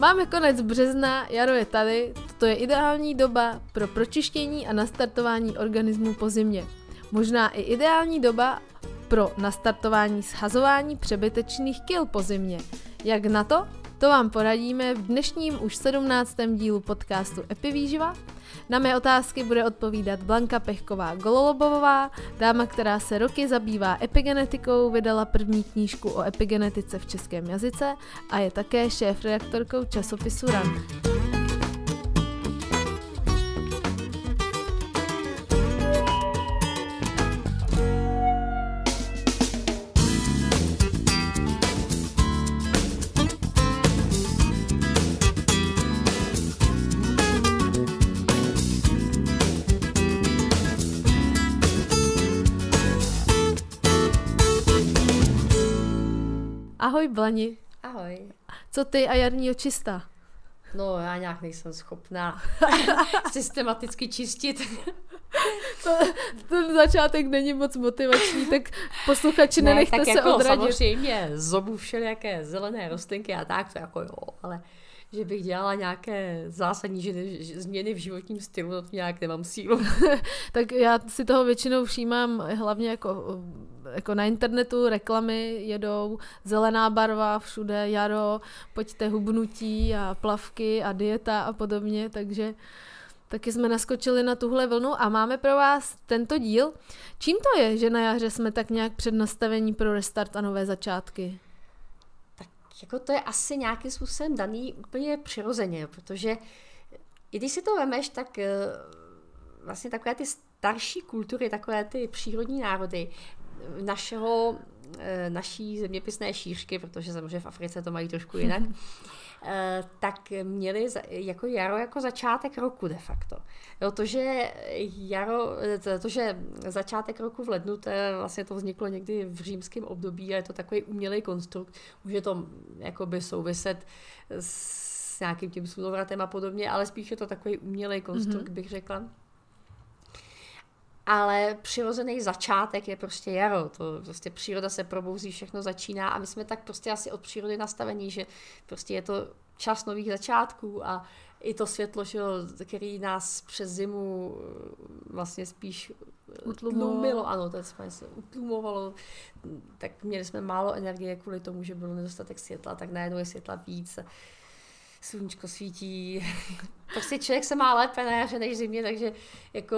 Máme konec března, jaro je tady, to je ideální doba pro pročištění a nastartování organismu po zimě. Možná i ideální doba pro nastartování shazování přebytečných kil po zimě. Jak na to? To vám poradíme v dnešním už 17. dílu podcastu Epivýživa. Na mé otázky bude odpovídat Blanka Pechková Gololobová, dáma, která se roky zabývá epigenetikou, vydala první knížku o epigenetice v českém jazyce a je také šéf-redaktorkou časopisu RAN. Ahoj Blani. Ahoj. Co ty a jarní očista? No, já nějak nejsem schopná systematicky čistit. to, ten začátek není moc motivační, tak posluchači ne, nenechte tak se jako odradit. samozřejmě zobu všelijaké zelené rostlinky a tak, to jako jo, ale že bych dělala nějaké zásadní ženy, změny v životním stylu, to nějak nemám sílu. tak já si toho většinou všímám hlavně jako, jako na internetu, reklamy jedou, zelená barva, všude jaro, pojďte hubnutí a plavky a dieta a podobně, takže taky jsme naskočili na tuhle vlnu a máme pro vás tento díl. Čím to je, že na jaře jsme tak nějak před nastavení pro restart a nové začátky? Jako to je asi nějakým způsobem daný úplně přirozeně, protože i když si to vemeš, tak eh, vlastně takové ty starší kultury, takové ty přírodní národy našeho, eh, naší zeměpisné šířky, protože samozřejmě v Africe to mají trošku jinak, Eh, tak měli jako jaro jako začátek roku de facto. Jo, to, že jaro, eh, to, že začátek roku v lednu, to je, vlastně to vzniklo někdy v římském období a je to takový umělý konstrukt, může to jakoby souviset s nějakým tím slunovratem a podobně, ale spíš je to takový umělý konstrukt, mm-hmm. bych řekla ale přirozený začátek je prostě jaro. To prostě příroda se probouzí, všechno začíná a my jsme tak prostě asi od přírody nastavení, že prostě je to čas nových začátků a i to světlo, že který nás přes zimu eh, vlastně spíš eh, utlumilo, ano, to se utlumovalo, tak měli jsme málo energie kvůli tomu, že byl nedostatek světla, tak najednou je světla víc sluníčko svítí. prostě člověk se má lépe na jaře než zimě, takže jako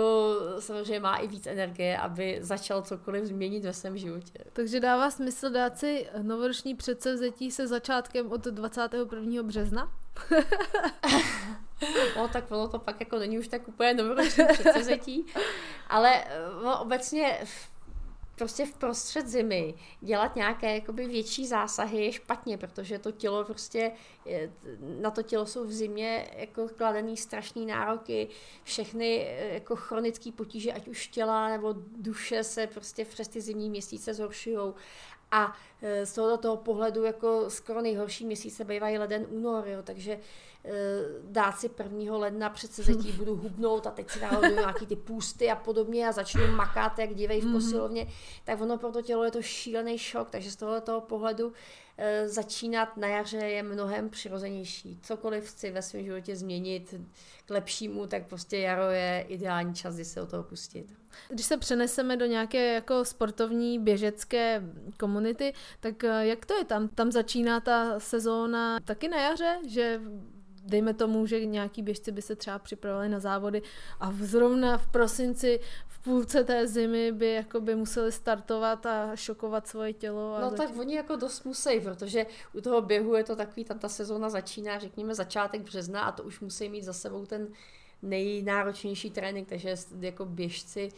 samozřejmě má i víc energie, aby začal cokoliv změnit ve svém životě. Takže dává smysl dát si novoroční předsevzetí se začátkem od 21. března? no tak ono to pak jako není už tak úplně novoroční předsevzetí, ale no, obecně prostě v prostřed zimy dělat nějaké jakoby větší zásahy je špatně, protože to tělo prostě, na to tělo jsou v zimě jako kladený strašný nároky, všechny eh, jako chronické potíže, ať už těla nebo duše se prostě přes ty zimní měsíce zhoršují a e, z tohoto toho pohledu jako skoro nejhorší měsíce bývají leden, únor, jo, takže dát si 1. ledna před sezetí budu hubnout a teď si dám nějaký ty půsty a podobně a začnu makat jak divej v mhm. posilovně, tak ono pro to tělo je to šílený šok, takže z tohoto pohledu e, začínat na jaře je mnohem přirozenější. Cokoliv chci ve svém životě změnit k lepšímu, tak prostě jaro je ideální čas, kdy se o toho pustit. Když se přeneseme do nějaké jako sportovní běžecké komunity, tak eh, jak to je tam? Tam začíná ta sezóna taky na jaře, že dejme tomu, že nějaký běžci by se třeba připravovali na závody a zrovna v prosinci v půlce té zimy by jako by museli startovat a šokovat svoje tělo. A no začít. tak oni jako dost musí, protože u toho běhu je to takový, tam ta sezóna začíná, řekněme, začátek března a to už musí mít za sebou ten nejnáročnější trénink, takže jako běžci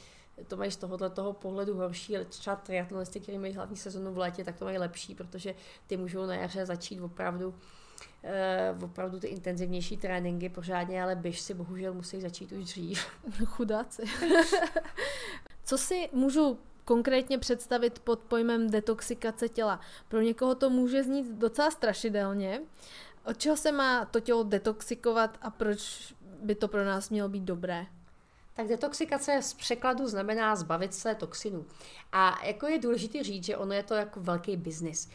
to mají z tohohle toho pohledu horší, ale třeba triatlonisti, kteří mají hlavní sezonu v létě, tak to mají lepší, protože ty můžou na jaře začít opravdu uh, opravdu ty intenzivnější tréninky pořádně, ale běžci bohužel musí začít už dřív. Chudáci. Co si můžu konkrétně představit pod pojmem detoxikace těla? Pro někoho to může znít docela strašidelně. Od čeho se má to tělo detoxikovat a proč by to pro nás mělo být dobré? Tak detoxikace z překladu znamená zbavit se toxinů. A jako je důležité říct, že ono je to jako velký biznis.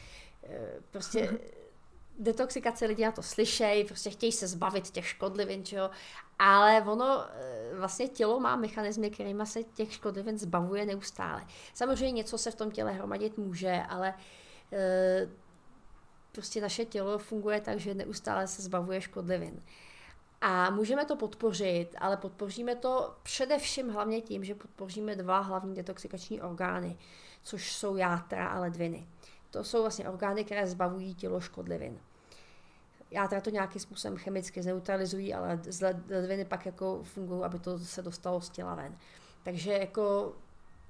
E, prostě detoxikace lidi na to slyšejí, prostě chtějí se zbavit těch škodlivin, čo? ale ono eh, vlastně tělo má mechanismy, kterými se těch škodlivin zbavuje neustále. Samozřejmě něco se v tom těle hromadit může, ale e, prostě naše tělo funguje tak, že neustále se zbavuje škodlivin. A můžeme to podpořit, ale podpoříme to především hlavně tím, že podpoříme dva hlavní detoxikační orgány, což jsou játra a ledviny. To jsou vlastně orgány, které zbavují tělo škodlivin. Játra to nějakým způsobem chemicky zneutralizují, ale ledviny pak jako fungují, aby to se dostalo z těla ven. Takže jako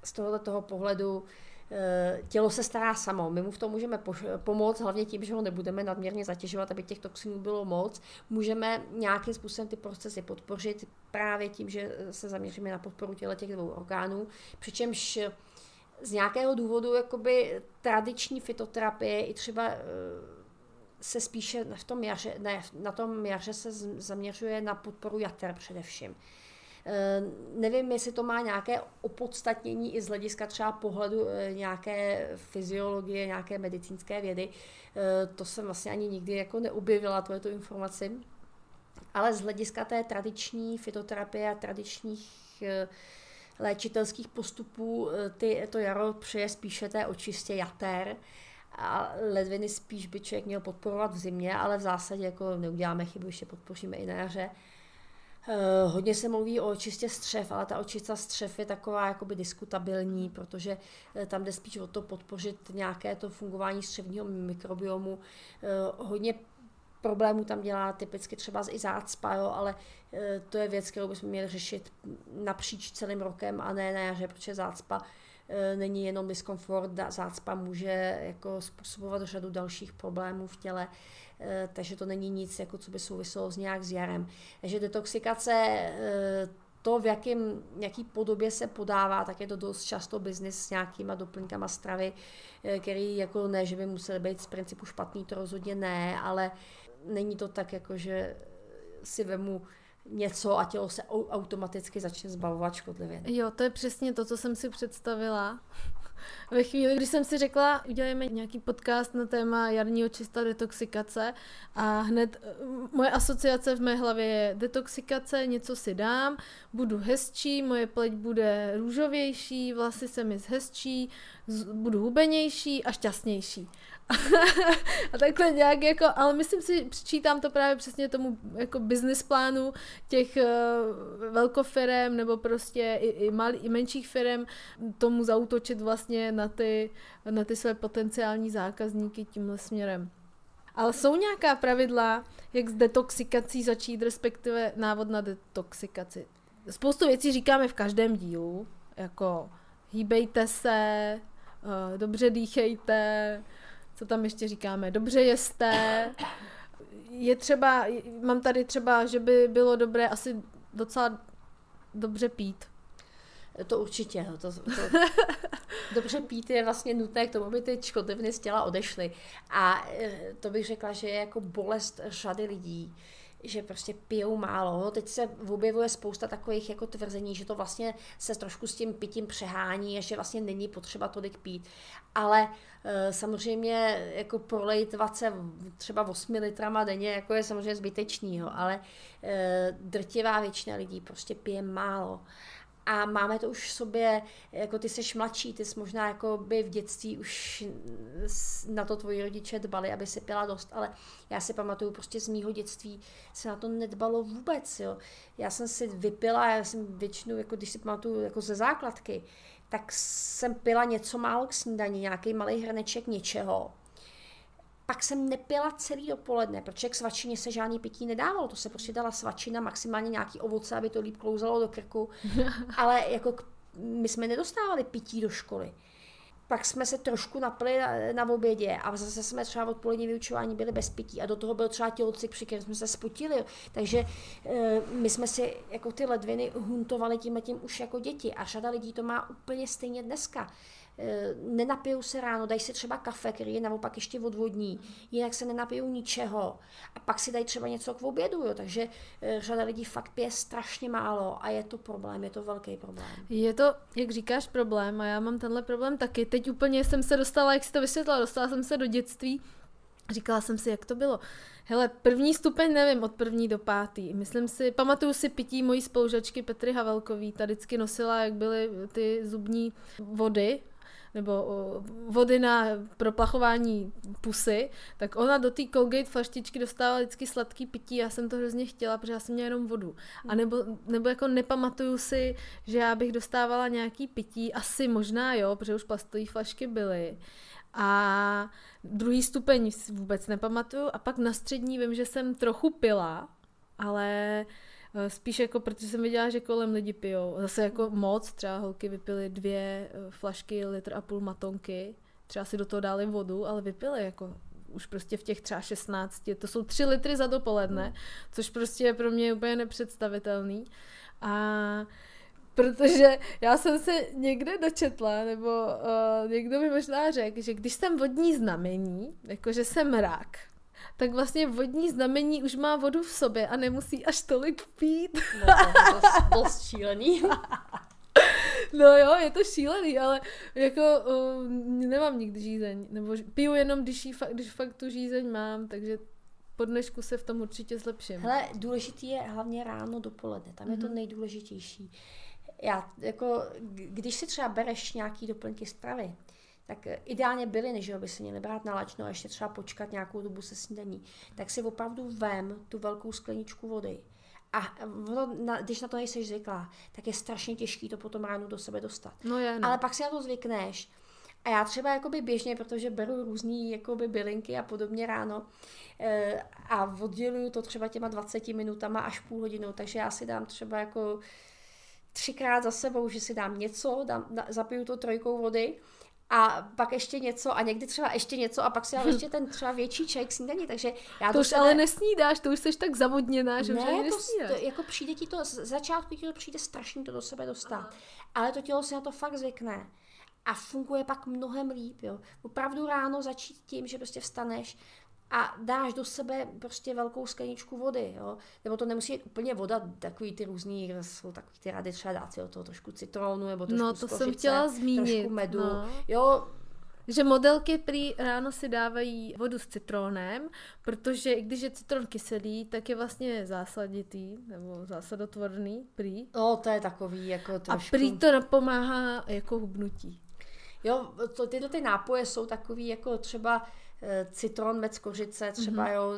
z tohoto toho pohledu Eh, tělo se stará samo. My mu v tom můžeme pomoct, hlavně tím, že ho nebudeme nadměrně zatěžovat, aby těch toxinů bylo moc. Můžeme nějakým způsobem ty procesy podpořit právě tím, že se zaměříme na podporu těle těch dvou orgánů, přičemž z nějakého důvodu jakoby tradiční fitoterapie i třeba eh, se spíše v tom jaře, ne, na tom jaře se zaměřuje na podporu jater především. Eh, nevím, jestli to má nějaké opodstatnění i z hlediska třeba pohledu eh, nějaké fyziologie, nějaké medicínské vědy. Eh, to jsem vlastně ani nikdy jako neobjevila, tu informaci. Ale z hlediska té tradiční fitoterapie a tradičních léčitelských postupů ty, to jaro přeje spíše té očistě jater a ledviny spíš by člověk měl podporovat v zimě, ale v zásadě jako neuděláme chybu, ještě podpoříme i na jaře. Uh, hodně se mluví o čistě střev, ale ta očista střev je taková jakoby diskutabilní, protože uh, tam jde spíš o to podpořit nějaké to fungování střevního mikrobiomu. Uh, hodně problémů tam dělá typicky třeba i zácpa, jo, ale to je věc, kterou bychom měli řešit napříč celým rokem a ne na jaře, protože zácpa není jenom diskomfort, zácpa může jako způsobovat řadu dalších problémů v těle. Eh, takže to není nic, jako co by souviselo s nějak s jarem. Takže detoxikace eh, to, v jakým, jaký podobě se podává, tak je to dost často biznis s nějakýma doplňkama stravy, eh, který jako ne, že by museli být z principu špatný, to rozhodně ne, ale není to tak, jako že si vemu něco a tělo se automaticky začne zbavovat škodlivin. Jo, to je přesně to, co jsem si představila. Ve chvíli, kdy jsem si řekla, udělejme nějaký podcast na téma jarního čista detoxikace a hned eh, moje asociace v mé hlavě je detoxikace, něco si dám, budu hezčí, moje pleť bude růžovější, vlasy se mi zhezčí, budu hubenější a šťastnější. a takhle nějak jako, ale myslím si, přičítám to právě přesně tomu jako business plánu těch uh, velkofirem nebo prostě i, i, malý, i menších firm tomu zautočit vlastně na ty, na ty své potenciální zákazníky tímhle směrem. Ale jsou nějaká pravidla, jak s detoxikací začít, respektive návod na detoxikaci? Spoustu věcí říkáme v každém dílu, jako hýbejte se, uh, dobře dýchejte, co tam ještě říkáme, dobře jeste, je třeba, mám tady třeba, že by bylo dobré asi docela dobře pít. To určitě. No, to, to, dobře pít je vlastně nutné k tomu, aby ty škodliviny z těla odešly. A eh, to bych řekla, že je jako bolest řady lidí, že prostě pijou málo. Teď se objevuje spousta takových jako tvrzení, že to vlastně se trošku s tím pitím přehání a že vlastně není potřeba tolik pít. Ale e, samozřejmě jako prolejtvat se třeba 8 litrama denně jako je samozřejmě zbytečný, jo, ale e, drtivá většina lidí prostě pije málo a máme to už v sobě, jako ty seš mladší, ty jsi možná jako by v dětství už na to tvoji rodiče dbali, aby se pila dost, ale já si pamatuju prostě z mýho dětství se na to nedbalo vůbec, jo. Já jsem si vypila, já jsem většinou, jako když si pamatuju jako ze základky, tak jsem pila něco málo k snídaní, nějaký malý hrneček něčeho pak jsem nepila celý dopoledne, protože k svačině se žádný pití nedávalo, to se prostě dala svačina, maximálně nějaký ovoce, aby to líp klouzalo do krku, ale jako k, my jsme nedostávali pití do školy. Pak jsme se trošku napili na, na obědě a zase jsme třeba odpolední vyučování byli bez pití a do toho byl třeba tělocik, při kterém jsme se spotili. Takže e, my jsme si jako ty ledviny huntovali tím a tím už jako děti a řada lidí to má úplně stejně dneska. Eh, nenapijou se ráno, dají si třeba kafe, který je naopak ještě odvodní, jinak se nenapijou ničeho a pak si dají třeba něco k obědu, jo. takže eh, řada lidí fakt pije strašně málo a je to problém, je to velký problém. Je to, jak říkáš, problém a já mám tenhle problém taky. Teď úplně jsem se dostala, jak jsi to vysvětlila, dostala jsem se do dětství, Říkala jsem si, jak to bylo. Hele, první stupeň nevím, od první do pátý. Myslím si, pamatuju si pití mojí spolužačky Petry Havelkový, ta vždycky nosila, jak byly ty zubní vody, nebo vody na proplachování pusy, tak ona do té Colgate flaštičky dostávala vždycky sladký pití, já jsem to hrozně chtěla, protože já jsem měla jenom vodu. A nebo, nebo jako nepamatuju si, že já bych dostávala nějaký pití, asi možná jo, protože už plastové flašky byly. A druhý stupeň vůbec nepamatuju. A pak na střední vím, že jsem trochu pila, ale eh, spíš jako, protože jsem viděla, že kolem lidi pijou. Zase jako moc, třeba holky vypily dvě eh, flašky, litr a půl matonky, třeba si do toho dali vodu, ale vypily jako už prostě v těch třeba 16, to jsou tři litry za dopoledne, což prostě je pro mě úplně nepředstavitelný. A Protože já jsem se někde dočetla, nebo uh, někdo mi možná řekl, že když jsem vodní znamení, jakože jsem rak, tak vlastně vodní znamení už má vodu v sobě a nemusí až tolik pít. No to je dost, dost šílený. No jo, je to šílený, ale jako uh, nemám nikdy žízeň, nebo piju jenom, když, jí, když fakt tu žízeň mám, takže po dnešku se v tom určitě zlepším. Hele, důležitý je hlavně ráno dopoledne, tam mm-hmm. je to mhm. nejdůležitější já jako, když si třeba bereš nějaký doplňky stravy, tak ideálně byliny, že jo, by si měli brát na lačno a ještě třeba počkat nějakou dobu se snídaní, tak si opravdu vem tu velkou skleničku vody. A ono, na, když na to nejseš zvyklá, tak je strašně těžký to potom ráno do sebe dostat. No je, no. Ale pak si na to zvykneš. A já třeba jakoby běžně, protože beru různý jakoby bylinky a podobně ráno e, a odděluju to třeba těma 20 minutama až půl hodinu, takže já si dám třeba jako třikrát za sebou, že si dám něco, dám, zapiju to trojkou vody a pak ještě něco a někdy třeba ještě něco a pak si dám ještě ten třeba větší čaj k snídaní, takže já to, to už sebe... ale nesnídáš, to už jsi tak zavodněná, že ne, už to, to, jako přijde ti to, z začátku ti to přijde strašně to do sebe dostat, Aha. ale to tělo si na to fakt zvykne a funguje pak mnohem líp, jo. Opravdu ráno začít tím, že prostě vstaneš, a dáš do sebe prostě velkou skleničku vody, jo? nebo to nemusí být úplně voda, takový ty různý, jsou takový ty rady třeba dát si do toho trošku citronu, nebo trošku No to skořice, jsem chtěla zmínit. Trošku medu, no. jo, že modelky prý ráno si dávají vodu s citronem, protože i když je citron kyselý, tak je vlastně zásaditý, nebo zásadotvorný prý. No, to je takový jako trošku... A prý to napomáhá jako hubnutí. Jo, to, tyto ty nápoje jsou takový jako třeba citron, med z kořice, třeba mm-hmm. jo,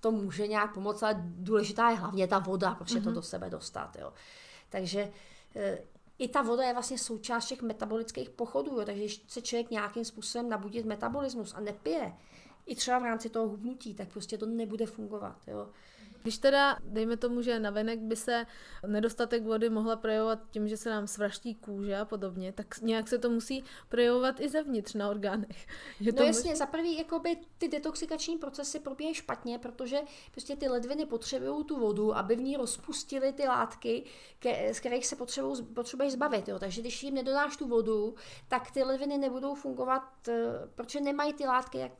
to může nějak pomoct, ale důležitá je hlavně ta voda, protože mm-hmm. to mhm. do sebe dostat, jo. Takže eh, i ta voda je vlastně součást těch metabolických pochodů, jo. takže když se člověk nějakým způsobem nabudit metabolismus a nepije, i třeba v rámci toho hubnutí, tak prostě to nebude fungovat. Jo. Když teda, dejme tomu, že na venek by se nedostatek vody mohla projevovat tím, že se nám svraští kůže a podobně, tak nějak se to musí projevovat i zevnitř na orgánech. Je no jasně, za prvý jakoby ty detoxikační procesy probíhají špatně, protože prostě ty ledviny potřebují tu vodu, aby v ní rozpustily ty látky, ke, z kterých se potřebují zbavit. Jo. Takže když jim nedodáš tu vodu, tak ty ledviny nebudou fungovat, eh, protože nemají ty látky, jak,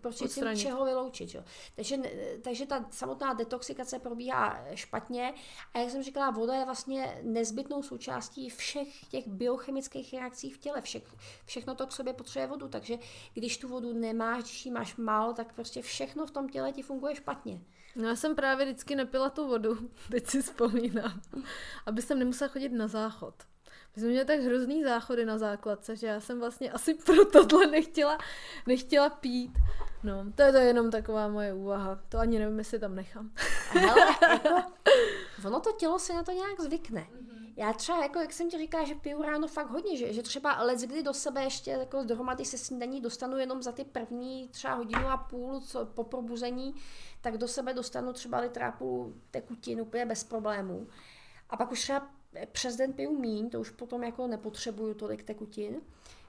prostě čeho vyloučit. Jo. Takže, takže ta samotná detoxikace detoxikace probíhá špatně a jak jsem říkala, voda je vlastně nezbytnou součástí všech těch biochemických reakcí v těle. Vše, všechno to k sobě potřebuje vodu, takže když tu vodu nemáš, když ji máš málo, tak prostě všechno v tom těle ti funguje špatně. No já jsem právě vždycky nepila tu vodu, teď si vzpomínám, aby jsem nemusela chodit na záchod. My jsme měli tak hrozný záchody na základce, že já jsem vlastně asi pro tohle nechtěla, nechtěla pít. No, to je to jenom taková moje úvaha. To ani nevím, jestli tam nechám. Hele, jako, ono to tělo se na to nějak zvykne. Mm-hmm. Já třeba, jako, jak jsem ti říkala, že piju ráno fakt hodně, že, že třeba let kdy do sebe ještě jako dohromady se snídaní dostanu jenom za ty první třeba hodinu a půl co, po probuzení, tak do sebe dostanu třeba litra a půl tekutin úplně bez problémů. A pak už třeba přes den piju míň, to už potom jako nepotřebuju tolik tekutin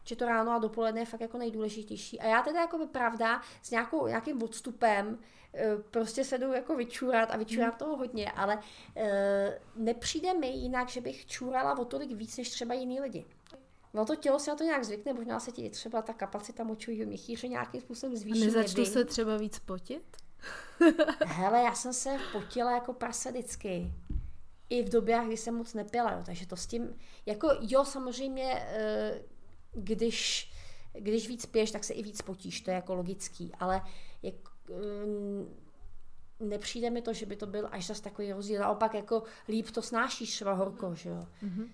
že to ráno a dopoledne je fakt jako nejdůležitější. A já teda jako by pravda s nějakou, nějakým odstupem eh, prostě se jdu jako vyčurat a vyčurám hmm. toho hodně, ale e, nepřijde mi jinak, že bych čurala o tolik víc než třeba jiný lidi. No to tělo se na to nějak zvykne, možná se ti třeba ta kapacita močového měchýře nějakým způsobem zvýší. A nezačnu se třeba víc potit? Hele, já jsem se potila jako prase vždycky. I v době, kdy jsem moc nepila, jo, takže to s tím, jako jo, samozřejmě, eh, když když víc piješ, tak se i víc potíš, to je jako logický, ale jak, um, nepřijde mi to, že by to byl až zas takový rozdíl. Naopak jako líp to snášíš třeba horko, že jo. Mm-hmm.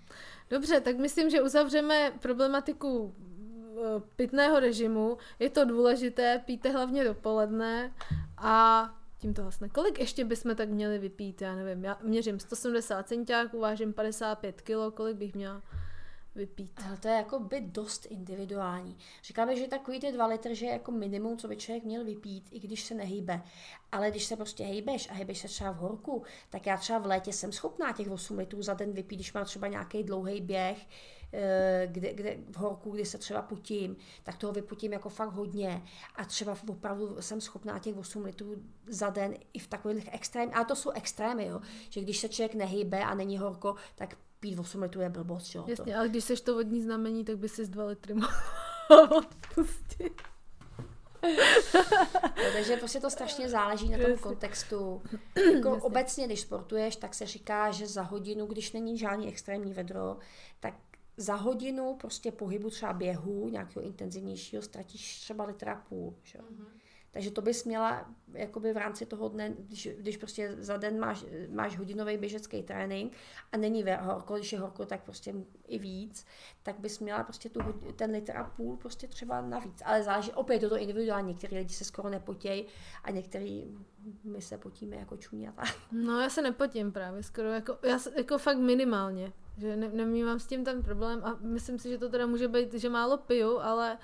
Dobře, tak myslím, že uzavřeme problematiku eh, pitného režimu. Je to důležité, píte hlavně dopoledne a tím to hasne. Kolik ještě bychom tak měli vypít? Já nevím, já měřím 170 centiáků, vážím 55 kg, kolik bych měla? vypít. Ale to je jako by dost individuální. Říkáme, že takový ty dva litr, že je jako minimum, co by člověk měl vypít, i když se nehýbe. Ale když se prostě hejbeš a hejbeš se třeba v horku, tak já třeba v létě jsem schopná těch 8 litrů za den vypít, když mám třeba nějaký dlouhý běh, kde, kde, v horku, kdy se třeba putím, tak toho vyputím jako fakt hodně. A třeba opravdu jsem schopná těch 8 litrů za den i v takových extrém, ale to jsou extrémy, jo, že když se člověk nehýbe a není horko, tak pít 8 litrů je blbost, jo. Jasně, ale když seš to vodní znamení, tak by si z 2 litry mohl odpustit. no, takže prostě to strašně záleží na tom kontextu. Jako obecně, když sportuješ, tak se říká, že za hodinu, když není žádný extrémní vedro, tak za hodinu prostě pohybu třeba běhu, nějakého intenzivnějšího, ztratíš třeba litra půl. Že? Mm-hmm. Takže to bys měla jakoby v rámci toho dne, když, když prostě za den máš, máš hodinový běžecký trénink a není horko, když je horko, tak prostě i víc, tak bys měla prostě tu, ten litr a půl prostě třeba navíc. Ale záleží, opět je to individuálně, některý lidi se skoro nepotějí a některý my se potíme jako čuňata. No já se nepotím právě skoro, jako, já se, jako fakt minimálně, že ne, nemývám s tím ten problém a myslím si, že to teda může být, že málo piju, ale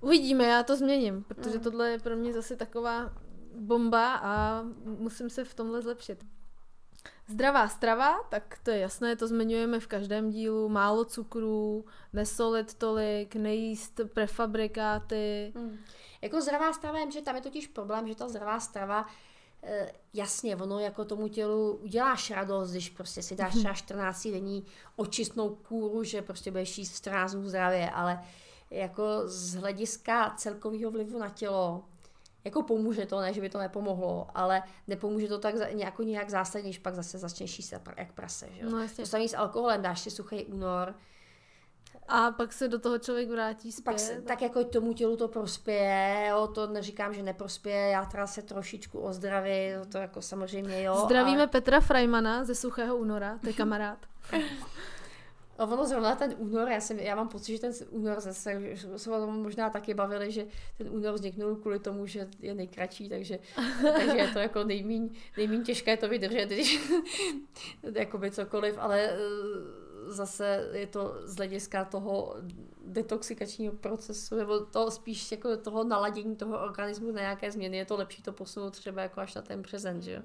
Uvidíme, já to změním, protože mm. tohle je pro mě zase taková bomba a musím se v tomhle zlepšit. Zdravá strava, tak to je jasné, to zmiňujeme v každém dílu. Málo cukru, nesolit tolik, nejíst prefabrikáty. Hmm. Jako zdravá strava, že tam je totiž problém, že ta zdravá strava e, jasně, ono jako tomu tělu uděláš radost, když prostě si dáš třeba 14 denní očistnou kůru, že prostě budeš jíst 14 zdravě, ale jako z hlediska celkového vlivu na tělo, jako pomůže to, ne, že by to nepomohlo, ale nepomůže to tak jako nějak zásadně, když pak zase začneš jíst jak prase. Že? No, to samé s alkoholem, dáš si suchý únor, a pak se do toho člověk vrátí zpět. Pak se, tak jako tomu tělu to prospěje, jo, to neříkám, že neprospěje, já teda se trošičku ozdravím, to jako samozřejmě jo. Zdravíme ale... Petra Freimana ze Suchého února, to je kamarád. A ono zrovna ten únor, já, jsem, já mám pocit, že ten únor zase, jsme o tom možná taky bavili, že ten únor vzniknul kvůli tomu, že je nejkratší, takže, takže je to jako nejmíň, nejmíň těžké to vydržet, když jakoby cokoliv, ale eh, zase je to z hlediska toho detoxikačního procesu, nebo to spíš jako toho naladění toho organismu na nějaké změny, je to lepší to posunout třeba jako až na ten prezent, že jo.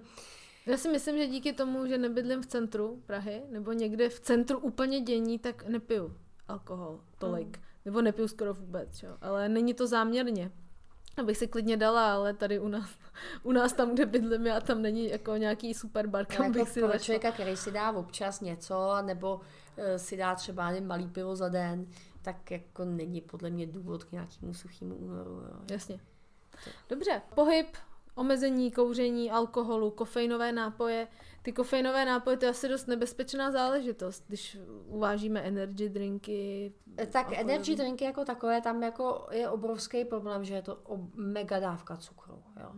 Já si myslím, že díky tomu, že nebydlím v centru Prahy, nebo někde v centru úplně dění, tak nepiju alkohol tolik. Mm. Nebo nepiju skoro vůbec, jo. Ale není to záměrně. Abych si klidně dala, ale tady u nás, u nás tam, kde bydlím já, tam není jako nějaký super bar, kam jako bych si pro člověka, který si dá občas něco, nebo uh, si dá třeba jen malý pivo za den, tak jako není podle mě důvod k nějakému suchému únoru. Jo. Jasně. Dobře, pohyb, omezení kouření, alkoholu, kofeinové nápoje. Ty kofeinové nápoje to je asi dost nebezpečná záležitost, když uvážíme energy drinky. Tak alkohol. energy drinky jako takové, tam jako je obrovský problém, že je to mega dávka cukru. Jo.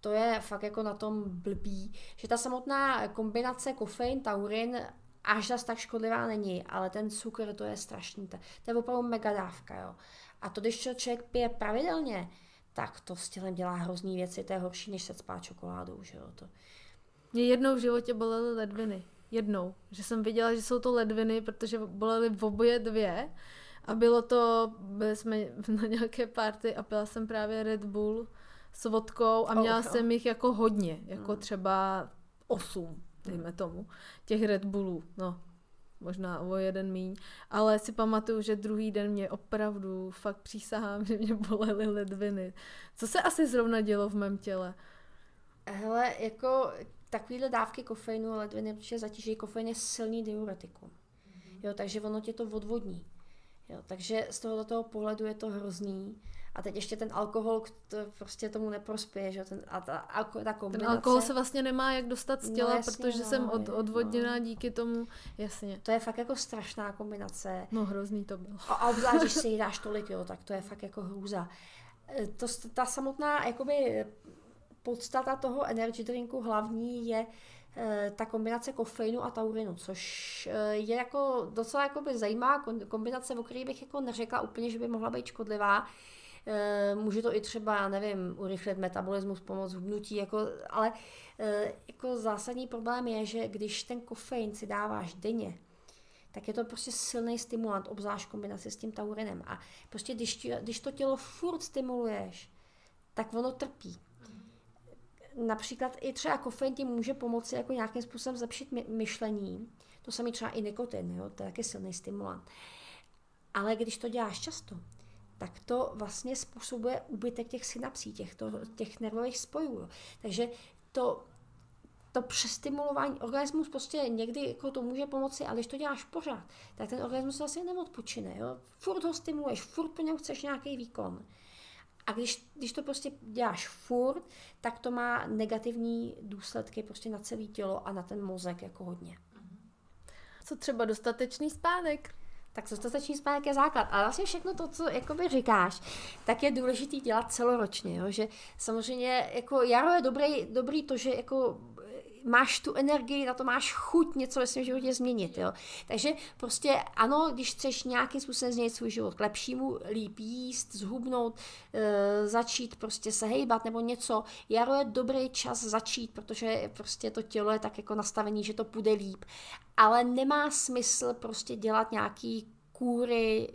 To je fakt jako na tom blbý, že ta samotná kombinace kofein, taurin až zas tak škodlivá není, ale ten cukr to je strašný. To je opravdu mega dávka. Jo. A to, když člověk pije pravidelně, tak to s tělem dělá hrozný věci, to je horší, než se spát čokoládou, že jo, to. Mě jednou v životě bolely ledviny. Jednou. Že jsem viděla, že jsou to ledviny, protože bolely v oboje dvě. A bylo to, byli jsme na nějaké party a pila jsem právě Red Bull s vodkou a měla oh, jsem jich jako hodně, jako hmm. třeba osm, dejme tomu, těch Red Bullů. No, možná o jeden míň, ale si pamatuju, že druhý den mě opravdu fakt přísahám, že mě bolely ledviny. Co se asi zrovna dělo v mém těle? Hele, jako takovýhle dávky kofeinu a ledviny, protože zatíží kofein je silný diuretikum. Mm-hmm. Jo, takže ono tě to odvodní. Jo, takže z tohoto toho pohledu je to hrozný. A teď ještě ten alkohol to prostě tomu neprospěje, že? Ten, a ta, ta kombinace. Ten alkohol se vlastně nemá jak dostat z no těla, no, jasně, protože no, jsem od, odvodněná no. díky tomu, jasně. To je fakt jako strašná kombinace. No hrozný to bylo. A, a obzvlášť, když si jí dáš tolik, jo, tak to je fakt jako hrůza. E, to, ta samotná jakoby podstata toho energy drinku hlavní je ta kombinace kofeinu a taurinu, což e, je jako docela zajímavá kombinace, o které bych jako neřekla úplně, že by mohla být škodlivá. Eh, může to i třeba, nevím, urychlit metabolismus, pomoct hubnutí, jako, ale eh, jako zásadní problém je, že když ten kofein si dáváš denně, tak je to prostě silný stimulant, obzvlášť kombinaci s tím taurinem. A prostě když, když to tělo furt stimuluješ, tak ono trpí. Například i třeba kofein ti může pomoci jako nějakým způsobem zlepšit my, myšlení. To samý třeba i nikotin, jo? to je taky silný stimulant. Ale když to děláš často, tak to vlastně způsobuje úbytek těch synapsí, těch, to, těch nervových spojů. Takže to, to přestimulování organismus prostě někdy jako to může pomoci, ale když to děláš pořád, tak ten organismus vlastně neodpočine. Jo? Furt ho stimuluješ, furt po něm chceš nějaký výkon. A když, když to prostě děláš furt, tak to má negativní důsledky prostě na celé tělo a na ten mozek jako hodně. Co třeba dostatečný spánek? tak dostatečný spánek je základ. A vlastně všechno to, co jakoby říkáš, tak je důležité dělat celoročně. Jo? Že samozřejmě jako jaro je dobrý, dobrý to, že jako máš tu energii, na to máš chuť něco ve svém životě změnit. Jo? Takže prostě ano, když chceš nějakým způsobem změnit svůj život k lepšímu, líp jíst, zhubnout, e, začít prostě se hejbat nebo něco, jaro je dobrý čas začít, protože prostě to tělo je tak jako nastavení, že to půjde líp. Ale nemá smysl prostě dělat nějaký kůry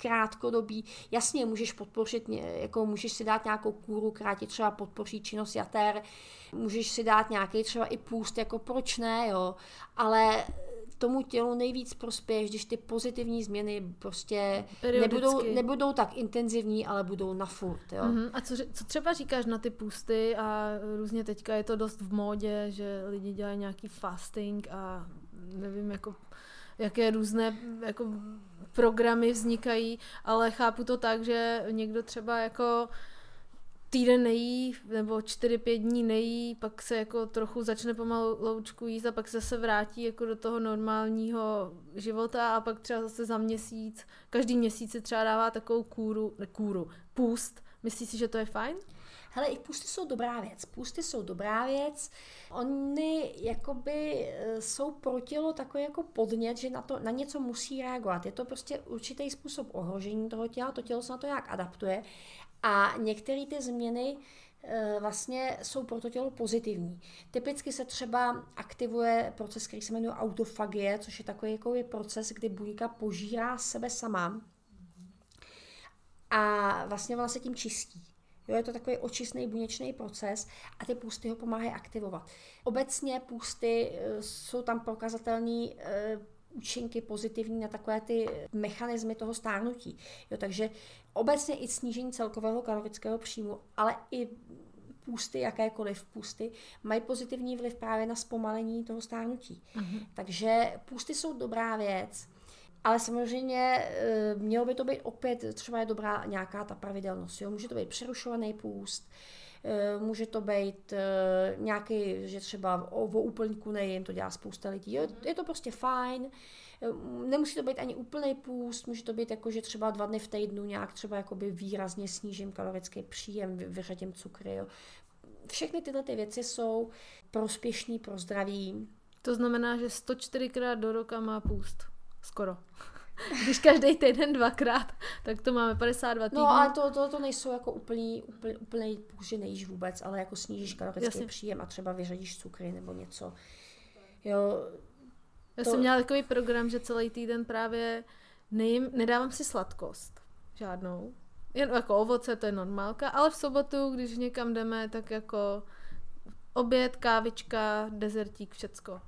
krátkodobí. Jasně, můžeš podpořit, jako můžeš si dát nějakou kůru, která ti třeba podpoří činnost jater, můžeš si dát nějaký třeba i půst, jako proč ne, jo, ale tomu tělu nejvíc prospěješ, když ty pozitivní změny prostě nebudou, nebudou tak intenzivní, ale budou na furt. Jo? Uh-huh. A co, co třeba říkáš na ty půsty a různě teďka je to dost v módě, že lidi dělají nějaký fasting a nevím, jako jaké různé jako programy vznikají, ale chápu to tak, že někdo třeba jako týden nejí, nebo 4-5 dní nejí, pak se jako trochu začne pomalu loučku jíst a pak se zase vrátí jako do toho normálního života a pak třeba zase za měsíc, každý měsíc si třeba dává takovou kůru, ne kůru, půst. Myslíš si, že to je fajn? Hele, i půsty jsou dobrá věc. Půsty jsou dobrá věc. Oni jakoby e, jsou pro tělo takový jako podnět, že na, to, na něco musí reagovat. Je to prostě určitý způsob ohrožení toho těla, to tělo se na to nějak adaptuje. A některé ty změny e, vlastně jsou pro to tělo pozitivní. Typicky se třeba aktivuje proces, který se jmenuje autofagie, což je takový jako je proces, kdy buňka požírá sebe sama a vlastně ona se tím čistí. Jo, je to takový očistný buněčný proces a ty půsty ho pomáhají aktivovat. Obecně půsty e, jsou tam prokazatelné e, účinky pozitivní na takové ty mechanismy toho stárnutí. Jo, takže obecně i snížení celkového kalorického příjmu, ale i půsty, jakékoliv půsty, mají pozitivní vliv právě na zpomalení toho stárnutí. Uh-huh. Takže půsty jsou dobrá věc. Ale samozřejmě eh, mělo by to být opět, třeba je dobrá nějaká ta pravidelnost. Jo? Může to být přerušovaný půst, eh, může to být eh, nějaký, že třeba o, o úplňku nejím, to dělá spousta lidí. Jo? Je to prostě fajn, nemusí to být ani úplný půst, může to být jako, že třeba dva dny v týdnu nějak třeba jakoby výrazně snížím kalorický příjem, vyřadím cukry. Jo? Všechny tyhle ty věci jsou prospěšné pro zdraví. To znamená, že 104krát do roka má půst. Skoro. Když každý týden dvakrát, tak to máme 52 týdnů. No ale to, to, to nejsou jako úplný, úplný, úplný že nejíš vůbec, ale jako snížíš kalorický Jasně. příjem a třeba vyřadíš cukry nebo něco. Jo, Já to... jsem měla takový program, že celý týden právě nejím, nedávám si sladkost. Žádnou. Jen jako ovoce, to je normálka, ale v sobotu, když někam jdeme, tak jako oběd, kávička, dezertík, všecko.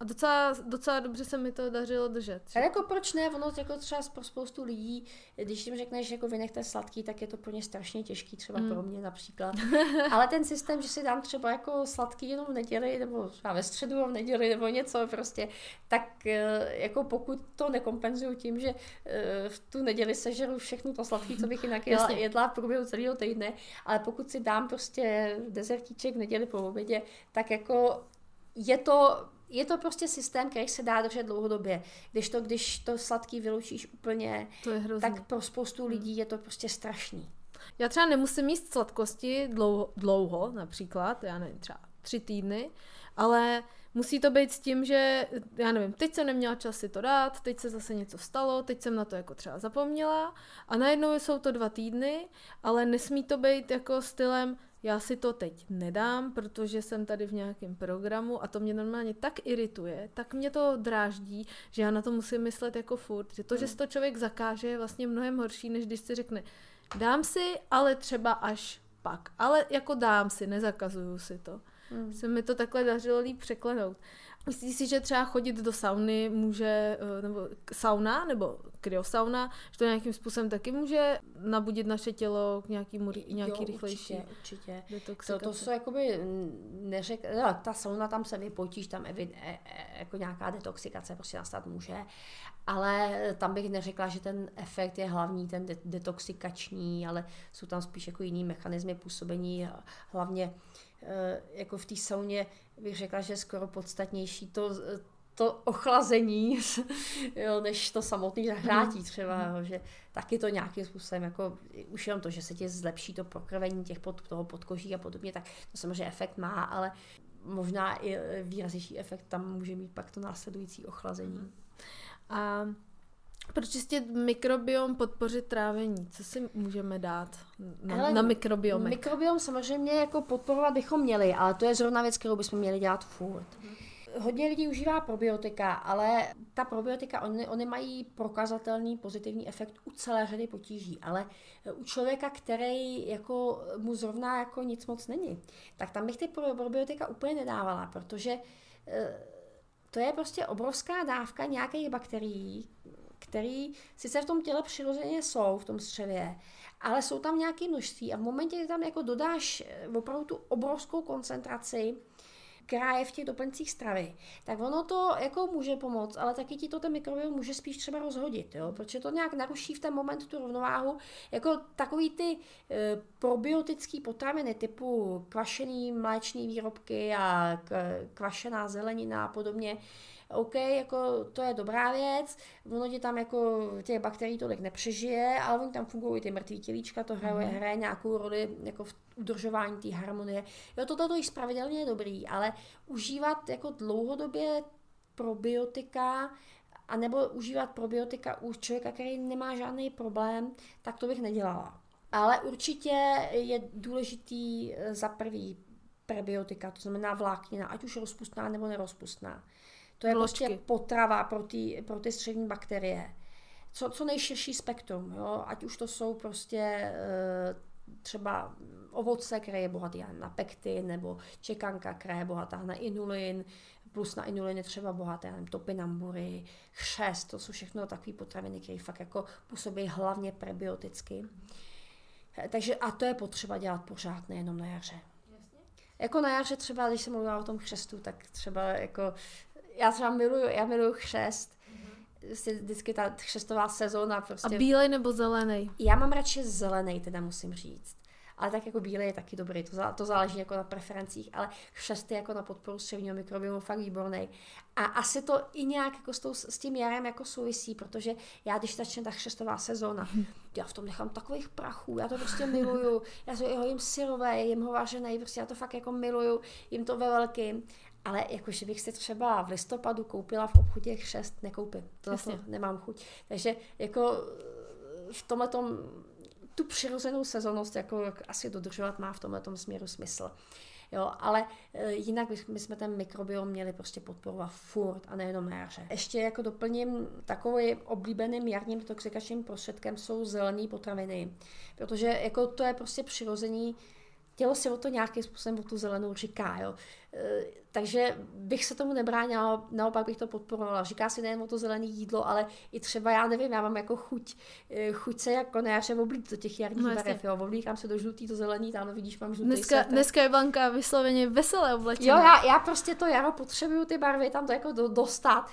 A docela, docela dobře se mi to dařilo držet. A jako proč ne? Ono jako třeba pro spoustu lidí, když jim řekneš, jako vynechte sladký, tak je to pro ně strašně těžký, třeba mm. pro mě například. Ale ten systém, že si dám třeba jako sladký jenom v neděli, nebo třeba ve středu a v neděli, nebo něco prostě, tak eh, jako pokud to nekompenzuju tím, že eh, v tu neděli sežeru všechno to sladký, co bych jinak jedla, jedla v průběhu celého týdne, ale pokud si dám prostě dezertíček v neděli po obědě, tak jako je to je to prostě systém, který se dá držet dlouhodobě. Když to, když to sladký vyloučíš úplně, to je tak pro spoustu lidí je to prostě strašný. Já třeba nemusím jíst sladkosti dlouho, dlouho například, já nevím, třeba tři týdny, ale musí to být s tím, že já nevím, teď jsem neměla čas si to dát, teď se zase něco stalo, teď jsem na to jako třeba zapomněla a najednou jsou to dva týdny, ale nesmí to být jako stylem, já si to teď nedám, protože jsem tady v nějakém programu a to mě normálně tak irituje, tak mě to dráždí, že já na to musím myslet jako furt. Že to, že si to člověk zakáže, je vlastně mnohem horší, než když si řekne, dám si, ale třeba až pak. Ale jako dám si, nezakazuju si to. Hmm. Se mi to takhle dařilo líp překlenout. Myslíš si, že třeba chodit do sauny může, eh, nebo sauna, nebo kryosauna, že to nějakým způsobem taky může nabudit naše tělo k nějakému, nějaký jo, rychlejší určitě, určitě. To, to jsou jakoby neřek, no, ta sauna tam se vypotíš, tam evi, e, e, jako nějaká detoxikace prostě nastat může, ale tam bych neřekla, že ten efekt je hlavní, ten de- detoxikační, ale jsou tam spíš jako jiný mechanismy působení, hlavně e, jako v té sauně bych řekla, že je skoro podstatnější to, to ochlazení, jo, než to samotné zahrátí mhm. třeba, jo, že taky to nějakým způsobem, jako už jenom to, že se ti zlepší to prokrvení těch pod, toho podkoží a podobně, tak to samozřejmě efekt má, ale možná i výraznější efekt tam může mít pak to následující ochlazení. A Pročistit mikrobiom, podpořit trávení. Co si můžeme dát na, Hele, na mikrobiom? Mikrobiom samozřejmě jako podporovat bychom měli, ale to je zrovna věc, kterou bychom měli dělat furt. Hmm. Hodně lidí užívá probiotika, ale ta probiotika, oni, oni mají prokazatelný pozitivní efekt u celé řady potíží, ale u člověka, který jako mu zrovna jako nic moc není, tak tam bych ty probiotika úplně nedávala, protože eh, to je prostě obrovská dávka nějakých bakterií, který sice v tom těle přirozeně jsou, v tom střevě, ale jsou tam nějaké množství a v momentě, kdy tam jako dodáš eh, opravdu tu obrovskou koncentraci, která je v těch doplňcích stravy, tak ono to jako může pomoct, ale taky ti to ten mikrobiom může spíš třeba rozhodit, jo? protože to nějak naruší v ten moment tu rovnováhu, jako takový ty e, probiotický potraviny typu kvašený mléčný výrobky a kvašená zelenina a podobně, OK, jako to je dobrá věc, ono ti tam jako těch bakterií tolik nepřežije, ale oni tam fungují ty mrtví tělíčka, to hraje, mm. hraje nějakou roli jako v udržování té harmonie. Jo, toto to již pravidelně je dobrý, ale užívat jako dlouhodobě probiotika, a nebo užívat probiotika u člověka, který nemá žádný problém, tak to bych nedělala. Ale určitě je důležitý eh, za prvý prebiotika, to znamená vláknina, ať už rozpustná nebo nerozpustná. To je Vločky. prostě potrava pro ty, pro ty střední bakterie. Co, co nejširší spektrum, jo? ať už to jsou prostě e, třeba ovoce, které je bohatý na pektin, nebo čekanka, která je bohatá na inulin, plus na inulin je třeba bohaté na topinambury, chřest, to jsou všechno takové potraviny, které fakt jako působí hlavně prebioticky. Takže a to je potřeba dělat pořád, nejenom na jaře. Jasně. Jako na jaře třeba, když jsem mluvila o tom chřestu, tak třeba jako já třeba miluju, já miluju chřest. Mm-hmm. Vždycky ta chřestová sezóna prostě. A bílej nebo zelený? Já mám radši zelený, teda musím říct. Ale tak jako bílej je taky dobrý, to, zá, to záleží jako na preferencích, ale chřest je jako na podporu střevního mikrobiomu fakt výborný. A asi to i nějak jako s, tou, s tím jarem jako souvisí, protože já když začne ta chřestová sezóna, já v tom nechám takových prachů, já to prostě miluju, já to ho jim syrové, jim ho vážený, prostě já to fakt jako miluju, jim to ve velkým ale jakože bych si třeba v listopadu koupila v obchodě chřest, nekoupím. To zase nemám chuť. Takže jako v tomhle tu přirozenou sezonost jako asi dodržovat má v tomhle směru smysl. Jo, ale e, jinak my jsme ten mikrobiom měli prostě podporovat furt a nejenom na jaře. Ještě jako doplním, takovým oblíbeným jarním toxikačním prostředkem jsou zelené potraviny, protože jako to je prostě přirození tělo si o to nějakým způsobem o tu zelenou říká, jo. E, takže bych se tomu nebránila, naopak bych to podporovala. Říká si nejen o to zelené jídlo, ale i třeba, já nevím, já mám jako chuť, e, chuť se jako na jaře oblít do těch jarních no, barev, jo, oblíkám se do žlutý, to zelený, tam vidíš, mám žlutý dneska, svetr. dneska je Blanka vysloveně veselé oblečená. Jo, já, já prostě to jaro potřebuju ty barvy tam to jako do, dostat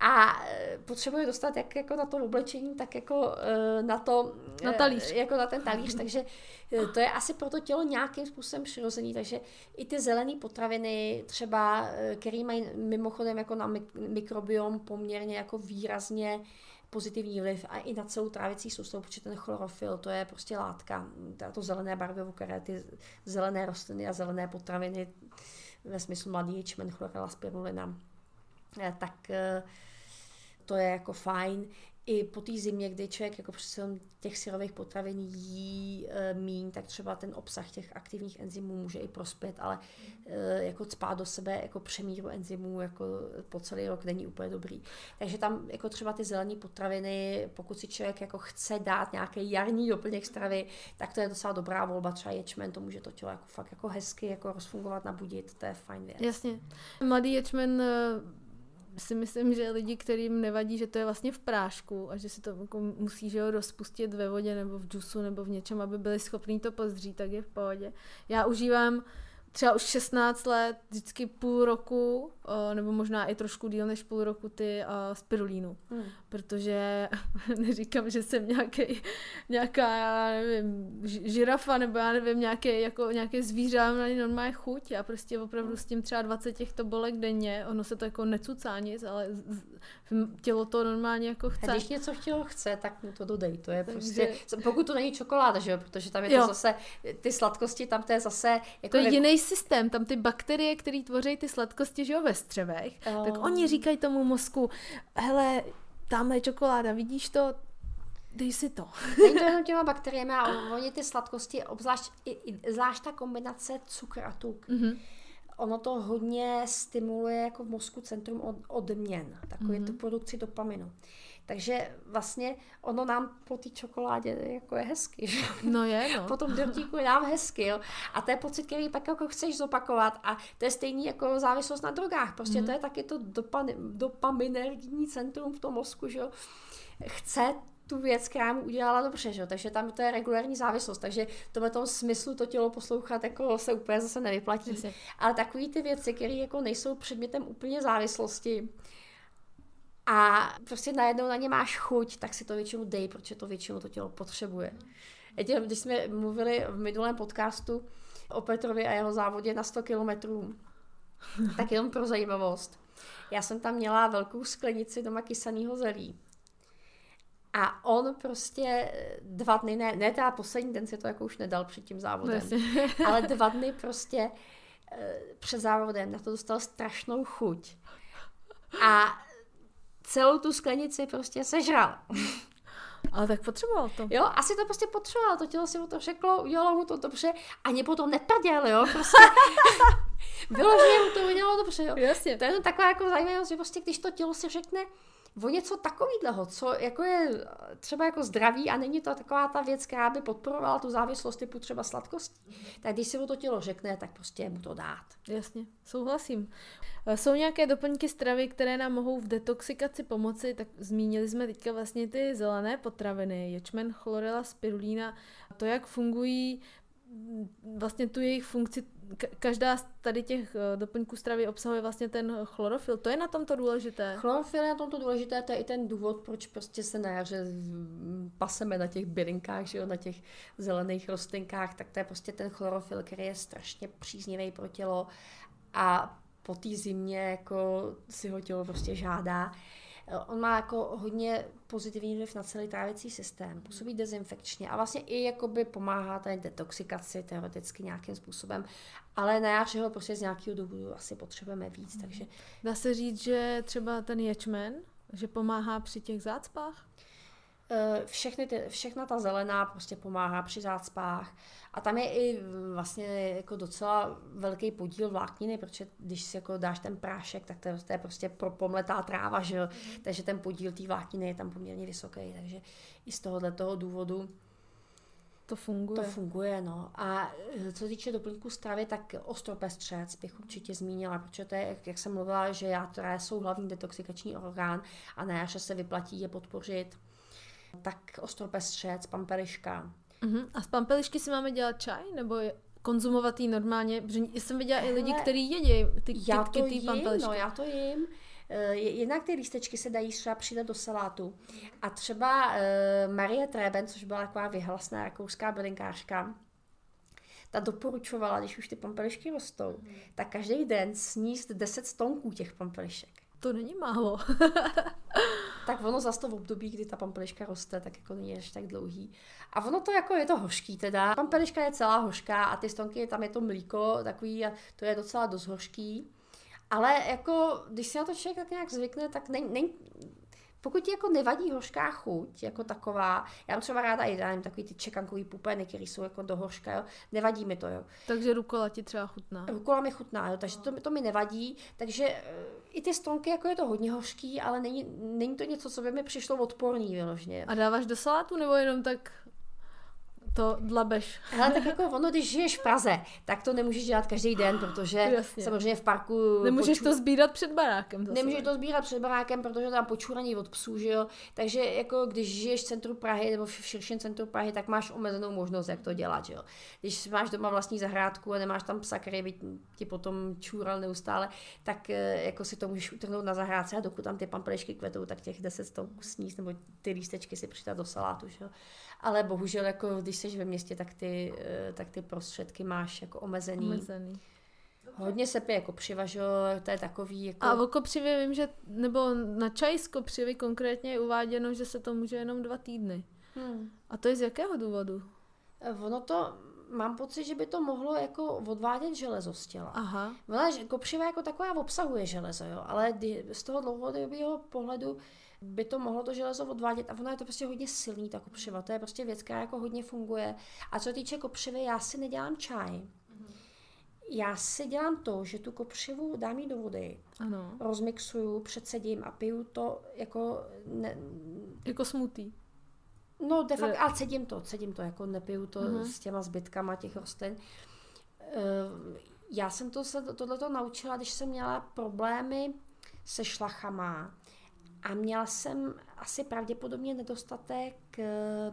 a e, potřebuje dostat jak jako na to oblečení, tak jako e, na to, na talíř. jako na ten talíř, takže to je asi pro to tělo nějakým způsobem přirozený, takže i ty zelené potraviny třeba, které mají mimochodem jako na mikrobiom poměrně jako výrazně pozitivní vliv a i na celou trávicí soustavu, protože ten chlorofil, to je prostě látka, to zelené barvivo, které ty zelené rostliny a zelené potraviny ve smyslu mladý ječmen, chlorela, spirulina, tak to je jako fajn. I po té zimě, kdy člověk jako přece těch syrových potravin jí e, míň, tak třeba ten obsah těch aktivních enzymů může i prospět, ale e, jako spát do sebe jako přemíru enzymů jako po celý rok není úplně dobrý. Takže tam jako třeba ty zelené potraviny, pokud si člověk jako chce dát nějaký jarní doplněk stravy, tak to je docela dobrá volba, třeba ječmen, to může to tělo jako fakt jako hezky jako rozfungovat, nabudit, to je fajn věc. Jasně. Mladý ječmen si myslím, že lidi, kterým nevadí, že to je vlastně v prášku a že si to jako musí že ho rozpustit ve vodě nebo v džusu nebo v něčem, aby byli schopní to pozdřít, tak je v pohodě. Já užívám třeba už 16 let, vždycky půl roku, nebo možná i trošku díl než půl roku ty spirulínu. Hmm. Protože neříkám, že jsem nějaký, nějaká, já nevím, žirafa, nebo já nevím, nějaké, jako, nějaké zvíře, mám normálně chuť. Já prostě opravdu s tím třeba 20 těchto bolek denně, ono se to jako necucá nic, ale tělo to normálně jako chce. A když něco tělo chce, tak mu to dodej. To je Takže... prostě, pokud to není čokoláda, že jo, protože tam je to jo. zase, ty sladkosti, tam to je zase... Jako to je jiný systém, tam ty bakterie, které tvoří ty sladkosti, že jo, ve střevech, oh. tak oni říkají tomu mozku, hele, tamhle je čokoláda, vidíš to, dej si to. Není to jenom těma bakteriemi a oni ty sladkosti, obzvlášť, zvlášť ta kombinace cukr a tuk, mm-hmm ono to hodně stimuluje jako v mozku centrum od, odměn, takový mm-hmm. tu produkci dopaminu. Takže vlastně ono nám po té čokoládě jako je hezky. Že? No je, no. Po tom dortíku je nám hezky, jo. A to je pocit, který pak jako chceš zopakovat a to je stejný jako závislost na drogách. Prostě mm-hmm. to je taky to dopaminergní centrum v tom mozku, že jo. Chce tu věc, která mu udělala dobře, že? takže tam to je regulární závislost, takže to ve tom smyslu to tělo poslouchat jako se úplně zase nevyplatí. Ale takové ty věci, které jako nejsou předmětem úplně závislosti a prostě najednou na ně máš chuť, tak si to většinou dej, protože to většinou to tělo potřebuje. Když jsme mluvili v minulém podcastu o Petrovi a jeho závodě na 100 kilometrů, tak jenom pro zajímavost. Já jsem tam měla velkou sklenici doma kysaného zelí a on prostě dva dny, ne, ne teda poslední den si to jako už nedal před tím závodem, no, ale dva dny prostě eh, před závodem na to dostal strašnou chuť. A celou tu sklenici prostě sežral. Ale tak potřeboval to. Jo, asi to prostě potřeboval, to tělo si mu to řeklo, udělalo mu to dobře, ani potom nepaděl, jo, prostě. Bylo, že mu to udělalo dobře, jo. Jasně. To je taková jako zajímavost, že prostě když to tělo si řekne, o něco takového, co jako je třeba jako zdraví a není to taková ta věc, která by podporovala tu závislost typu třeba sladkosti, tak když si mu to tělo řekne, tak prostě mu to dát. Jasně, souhlasím. E, jsou nějaké doplňky stravy, které nám mohou v detoxikaci pomoci, tak zmínili jsme teďka vlastně ty zelené potraviny, ječmen, chlorela, spirulína, to, jak fungují vlastně tu jejich funkci, každá z tady těch eh, doplňků stravy obsahuje vlastně ten chlorofil. To je na tomto důležité? Chlorofil je na tomto důležité, to je i ten důvod, proč prostě se na jaře paseme na těch bylinkách, že jo, na těch zelených rostlinkách, tak to je prostě ten chlorofil, který je strašně příznivý pro tělo a po té zimě jako si ho tělo prostě žádá. Eh, on má jako hodně pozitivní vliv na celý trávicí systém, působí dezinfekčně a vlastně i jakoby pomáhá té detoxikaci teoreticky nějakým způsobem, ale na jaře ho prostě z nějakého důvodu asi potřebujeme víc, takže... Dá se říct, že třeba ten ječmen, že pomáhá při těch zácpách? Eh, všechny ty, všechna ta zelená prostě pomáhá při zácpách a tam je i vlastně jako docela velký podíl vlákniny, protože když si jako dáš ten prášek, tak to je, to je prostě pro pomletá tráva, že jo? Mm. takže ten podíl té vlákniny je tam poměrně vysoký, takže i z tohohle toho důvodu to funguje. To funguje, no. A e, co týče doplňku stravy, tak ostropestřec bych určitě zmínila, protože to je, jak, jak jsem mluvila, že játra jsou hlavní detoxikační orgán a na jaře se vyplatí je podpořit. Tak ostropestřec, pampeliška. Uh-huh. A z pampelišky si máme dělat čaj? Nebo je konzumovat ji normálně? Protože jsem viděla Hele, i lidi, kteří jedí ty já to jim, pampelišky. No, já to jim. Eh, jednak ty lístečky se dají třeba přidat do salátu. A třeba uh, Marie Treben, což byla taková vyhlasná rakouská bylinkářka, ta doporučovala, když už ty pampelišky rostou, mm. tak každý den sníst 10 stonků těch pampelišek. To není málo. tak ono zase to v období, kdy ta pampeliška roste, tak jako není až tak dlouhý. A ono to jako je to hořký teda. Pampeliška je celá hořká a ty stonky, tam je to mlíko takový a to je docela dost hořký. Ale jako, když se na to člověk tak nějak zvykne, tak ne, ne, pokud ti jako nevadí hořká chuť, jako taková, já mám třeba ráda i nevím, takový ty čekankový pupeny, které jsou jako do hořka, jo, nevadí mi to, jo. Takže rukola ti třeba chutná. Rukola mi chutná, jo, takže to, to mi nevadí, takže eh, i ty stonky, jako je to hodně hořký, ale není, není to něco, co by mi přišlo odporný vyložně. A dáváš do salátu nebo jenom tak to dlabeš. Ale tak jako ono, když žiješ v Praze, tak to nemůžeš dělat každý den, protože Jasně. samozřejmě v parku... Nemůžeš poču... to sbírat před barákem. Zase. Nemůžeš to sbírat před barákem, protože tam počuraní od psů, že jo. Takže jako když žiješ v centru Prahy nebo v širším centru Prahy, tak máš omezenou možnost, jak to dělat, že jo. Když máš doma vlastní zahrádku a nemáš tam psa, který by ti potom čůral neustále, tak eh, jako si to můžeš utrhnout na zahrádce a dokud tam ty pampelišky kvetou, tak těch 10 to sníst nebo ty lístečky si přidat do salátu, že jo ale bohužel, jako když jsi ve městě, tak ty, eh, tak ty prostředky máš jako omezený. omezený. Hodně se pije kopřiva, že to je takový jako... A o kopřivě vím, že, nebo na čaj z kopřivy konkrétně je uváděno, že se to může jenom dva týdny. Hmm. A to je z jakého důvodu? Eh, ono to, mám pocit, že by to mohlo jako odvádět železo z těla. Aha. Ona, kopřiva jako taková obsahuje železo, jo, ale z toho dlouhodobého pohledu by to mohlo to železo odvádět a ono je to prostě hodně silný, ta kopřiva. To je prostě věc, která jako hodně funguje. A co týče kopřivy, já si nedělám čaj. Já si dělám to, že tu kopřivu dám jí do vody, ano. rozmixuju, předsedím a piju to jako... Ne, jako smutý. No, de facto, ale cedím to, cedím to, jako nepiju to uh-huh. s těma zbytkama těch rostlin. Eh, já jsem to se tohleto naučila, když jsem měla problémy se šlachama a měla jsem asi pravděpodobně nedostatek eh,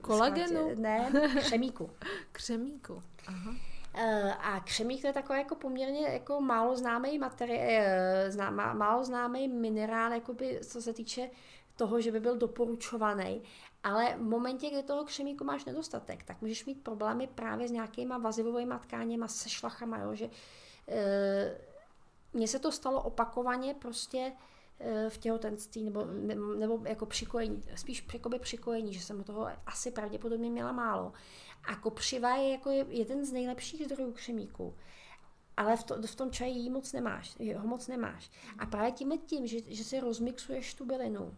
kolagenu? Ne, křemíku. křemíku, aha. Eh, a křemík to je takový jako poměrně jako málo známý materiál, eh, málo známý minerál, jakoby, co se týče toho, že by byl doporučovaný. Ale v momentě, kdy toho křemíku máš nedostatek, tak můžeš mít problémy právě s nějakýma vazivovými tkáněma, se šlachama, jo, že mně se to stalo opakovaně prostě eh, v těhotenství nebo, nebo jako přikojení, spíš jakoby přikojení, že jsem toho asi pravděpodobně měla málo. A kopřiva je jako jeden z nejlepších zdrojů křemíku. Ale v, to, v tom čaji jí moc nemáš, ho moc nemáš. A právě tím tím, že, že si rozmixuješ tu bylinu,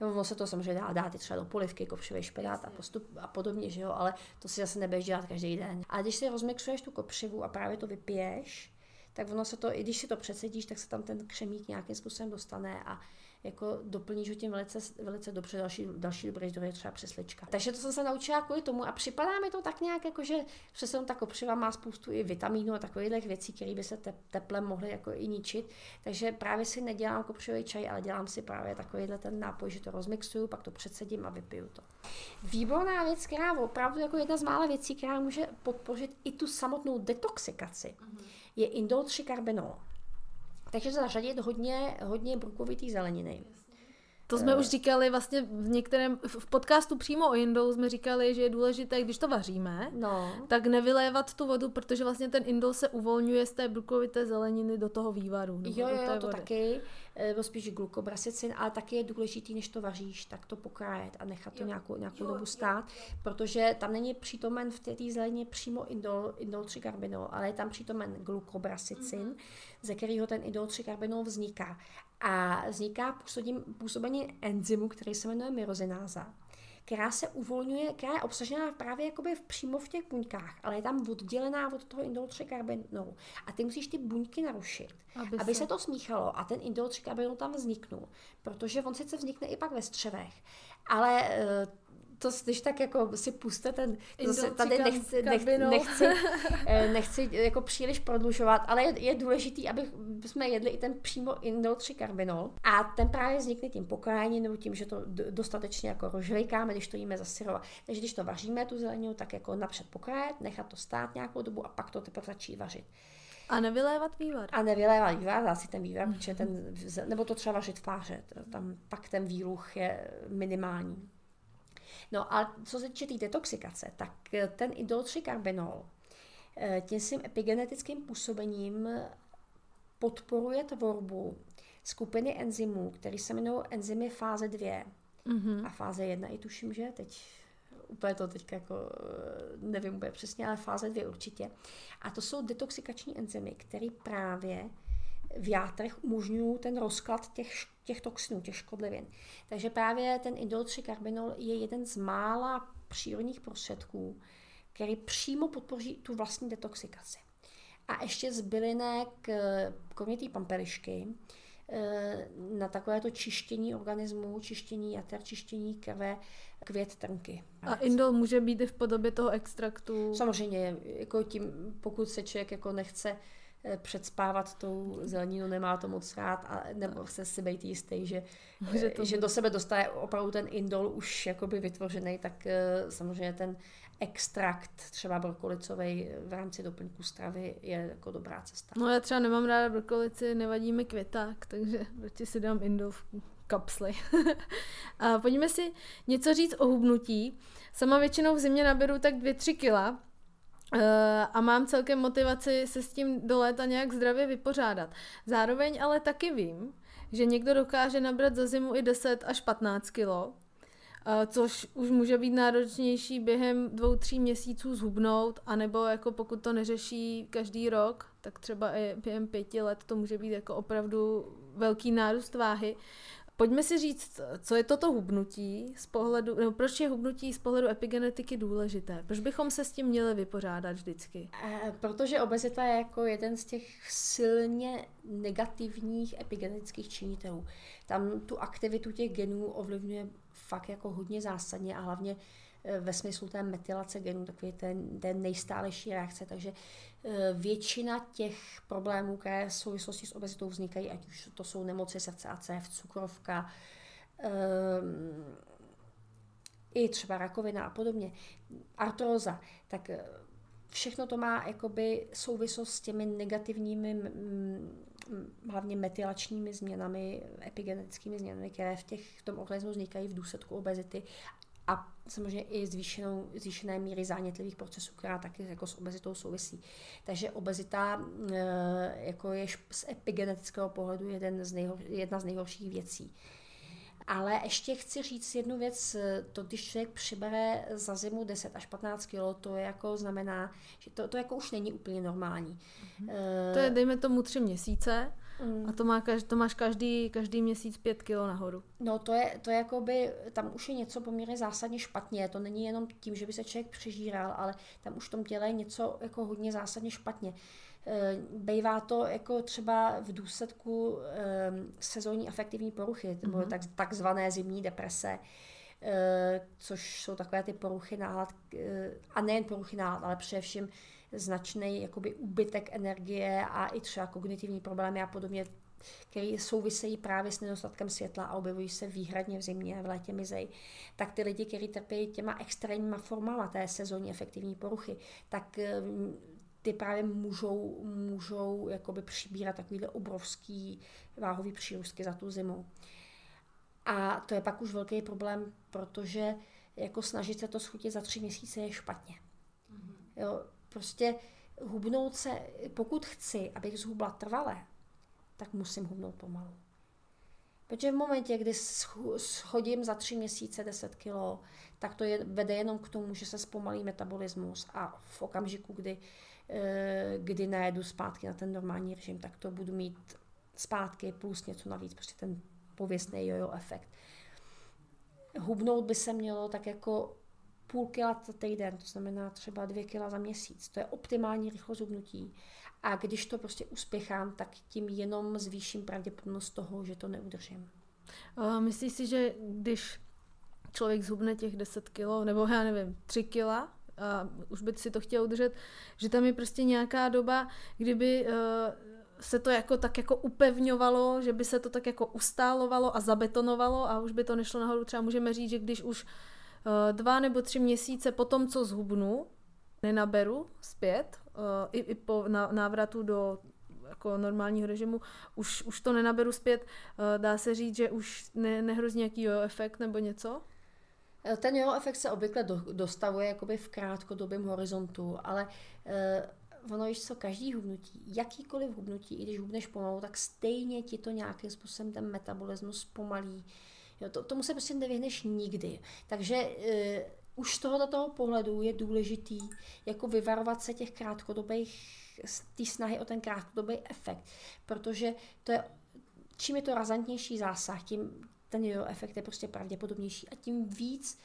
No, se to samozřejmě dá dát i třeba do polivky, kopřivý špenát a, postup a podobně, že jo, ale to si zase nebudeš dělat každý den. A když si rozmixuješ tu kopřivu a právě to vypiješ, tak ono se to, i když si to přesedíš, tak se tam ten křemík nějakým způsobem dostane a jako doplníš ho tím velice, velice dobře. Další, další dobrý zdroj je třeba přeslička. Takže to jsem se naučila kvůli tomu a připadá mi to tak nějak, jako že přesně ta kopřiva má spoustu i vitamínů a takových věcí, které by se te, teplem mohly jako i ničit. Takže právě si nedělám kopřivý čaj, ale dělám si právě takovýhle ten nápoj, že to rozmixuju, pak to předsedím a vypiju to. Výborná věc, která opravdu jako jedna z mála věcí, která může podpořit i tu samotnou detoxikaci, mm-hmm. Je indol 3 karbinol. Takže zařadit hodně, hodně brukovitý zeleniny. To jsme uh, už říkali vlastně v některém, v podcastu přímo o indolu jsme říkali, že je důležité, když to vaříme, no. tak nevylévat tu vodu, protože vlastně ten indol se uvolňuje z té brukovité zeleniny do toho vývaru. Jo, jo, to vody. taky, nebo spíš glukobrasicin, ale taky je důležitý, než to vaříš, tak to pokrájet a nechat to jo. nějakou, nějakou jo, dobu stát, jo. protože tam není přítomen v té zelenině přímo indol, indol 3 karbinol, ale je tam přítomen glukobrasicin, mm-hmm. Ze kterého ten indol 3 karbinol vzniká. A vzniká působení, působení enzymu, který se jmenuje myrozináza, která se uvolňuje, která je obsažená právě jakoby v, přímo v těch buňkách, ale je tam oddělená od toho indol 3 karbinolu. A ty musíš ty buňky narušit, aby, aby se... se to smíchalo a ten indol 3 karbinol tam vzniknul. Protože on sice vznikne i pak ve střevech, ale eh, to když tak jako si puste ten, zase tady nechci, nechci, nechci, eh, nechci jako příliš prodlužovat, ale je, je důležitý, aby jsme jedli i ten přímo indol 3 karbinol a ten právě vznikne tím pokrájením nebo tím, že to dostatečně jako rozžvejkáme, když to jíme zasyrovat. Takže když to vaříme, tu zeleninu, tak jako napřed pokrájet, nechat to stát nějakou dobu a pak to teprve začít vařit. A nevylévat vývar. A nevylévat vývar, dá si ten vývar, mm. protože ten, nebo to třeba vařit v páře, tam pak ten výluch je minimální. No a co se týče té detoxikace, tak eh, ten idoltrikarbinol eh, tím svým epigenetickým působením podporuje tvorbu skupiny enzymů, které se jmenují enzymy fáze 2 mm-hmm. a fáze 1 i tuším, že teď úplně to teď jako eh, nevím úplně přesně, ale fáze 2 určitě. A to jsou detoxikační enzymy, které právě v játrech umožňují ten rozklad těch, těch toxinů, těch škodlivin. Takže právě ten indol 3 karbinol je jeden z mála přírodních prostředků, který přímo podpoří tu vlastní detoxikaci. A ještě z bylinek, eh, kromě té pampelišky, eh, na takové to čištění organismu, čištění jater, čištění krve, květ trnky. A indol může být i v podobě toho extraktu? Samozřejmě, jako tím, pokud se člověk jako nechce předspávat tou zeleninu, nemá to moc rád a nebo se si být jistý, že, že, to že do sebe dostane opravdu ten indol už jakoby vytvořený, tak eh, samozřejmě ten extrakt třeba brokolicový v rámci doplňku stravy je jako dobrá cesta. No já třeba nemám ráda brokolici, nevadí mi květák, takže radši si dám indol v kapsli. a pojďme si něco říct o hubnutí. Sama většinou v zimě naberu tak 2-3 kila, a mám celkem motivaci se s tím do léta nějak zdravě vypořádat. Zároveň ale taky vím, že někdo dokáže nabrat za zimu i 10 až 15 kilo, uh, což už může být náročnější během dvou, tří měsíců zhubnout, anebo jako pokud to neřeší každý rok, tak třeba i během pěti let to může být jako opravdu velký nárůst váhy. Pojďme si říct, co je toto hubnutí z pohledu, nebo proč je hubnutí z pohledu epigenetiky důležité? Proč bychom se s tím měli vypořádat vždycky? E, protože obezita je jako jeden z těch silně negativních epigenetických činitelů. Tam tu aktivitu těch genů ovlivňuje fakt jako hodně zásadně a hlavně ve smyslu té metylace genů, takový ten, ten nejstálejší reakce. Takže eh, většina těch problémů, které v souvislosti s obezitou vznikají, ať už to jsou nemoci srdce a cév, cukrovka, um, i třeba rakovina a podobně, artróza, tak všechno to má jakoby souvislost s těmi negativními, hlavně metylačními změnami, epigenetickými změnami, které v, těch, v tom organismu vznikají v důsledku obezity a samozřejmě i zvýšenou, zvýšené míry zánětlivých procesů, která taky jako s obezitou souvisí. Takže obezita e, jako je z epigenetického pohledu jeden z nejhor, jedna z nejhorších věcí. Ale ještě chci říct jednu věc, to když člověk přibere za zimu 10 až 15 kg, to je jako znamená, že to, to jako už není úplně normální. Mm-hmm. To je dejme tomu tři měsíce Mm. A to, má, to máš každý, každý měsíc pět kilo nahoru. No to je, to je jakoby, tam už je něco poměrně zásadně špatně. To není jenom tím, že by se člověk přežíral, ale tam už v tom těle je něco jako hodně zásadně špatně. E, Bejvá to jako třeba v důsledku e, sezónní afektivní poruchy, nebo mm-hmm. tak, takzvané zimní deprese, e, což jsou takové ty poruchy nálad, e, a nejen poruchy nálad, ale především značný jakoby úbytek energie a i třeba kognitivní problémy a podobně, které souvisejí právě s nedostatkem světla a objevují se výhradně v zimě a v létě mizej, tak ty lidi, kteří trpí těma extrémníma formama té sezónní efektivní poruchy, tak mm, ty právě můžou, můžou jakoby přibírat takovýhle obrovský váhový přírůstky za tu zimu. A to je pak už velký problém, protože jako snažit se to schutit za tři měsíce je špatně. Mm-hmm. Jo, Prostě hubnout se, pokud chci, abych zhubla trvale, tak musím hubnout pomalu. Protože v momentě, kdy schodím za tři měsíce 10 kg, tak to je, vede jenom k tomu, že se zpomalí metabolismus a v okamžiku, kdy, eh, kdy najedu zpátky na ten normální režim, tak to budu mít zpátky plus něco navíc, prostě ten pověstný jojo efekt. Hubnout by se mělo tak jako půl kila za týden, to znamená třeba dvě kila za měsíc. To je optimální rychlost zubnutí. A když to prostě uspěchám, tak tím jenom zvýším pravděpodobnost toho, že to neudržím. Myslíš si, že když člověk zhubne těch 10 kilo, nebo já nevím, 3 kila, a už by si to chtěl udržet, že tam je prostě nějaká doba, kdyby uh, se to jako tak jako upevňovalo, že by se to tak jako ustálovalo a zabetonovalo a už by to nešlo nahoru. Třeba můžeme říct, že když už dva nebo tři měsíce po tom, co zhubnu, nenaberu zpět, uh, i, i po návratu do jako normálního režimu, už, už to nenaberu zpět, uh, dá se říct, že už ne, nehrozí nějaký jo efekt nebo něco? Ten jo efekt se obvykle do, dostavuje jakoby v krátkodobém horizontu, ale uh, ono víš co, každý hubnutí, jakýkoliv hubnutí, i když hubneš pomalu, tak stejně ti to nějakým způsobem ten metabolismus pomalí. Jo, to, tomu se prostě nevyhneš nikdy. Takže uh, už z tohoto toho pohledu je důležitý jako vyvarovat se těch krátkodobých, té snahy o ten krátkodobý efekt, protože to je, čím je to razantnější zásah, tím ten jo efekt je prostě pravděpodobnější a tím víc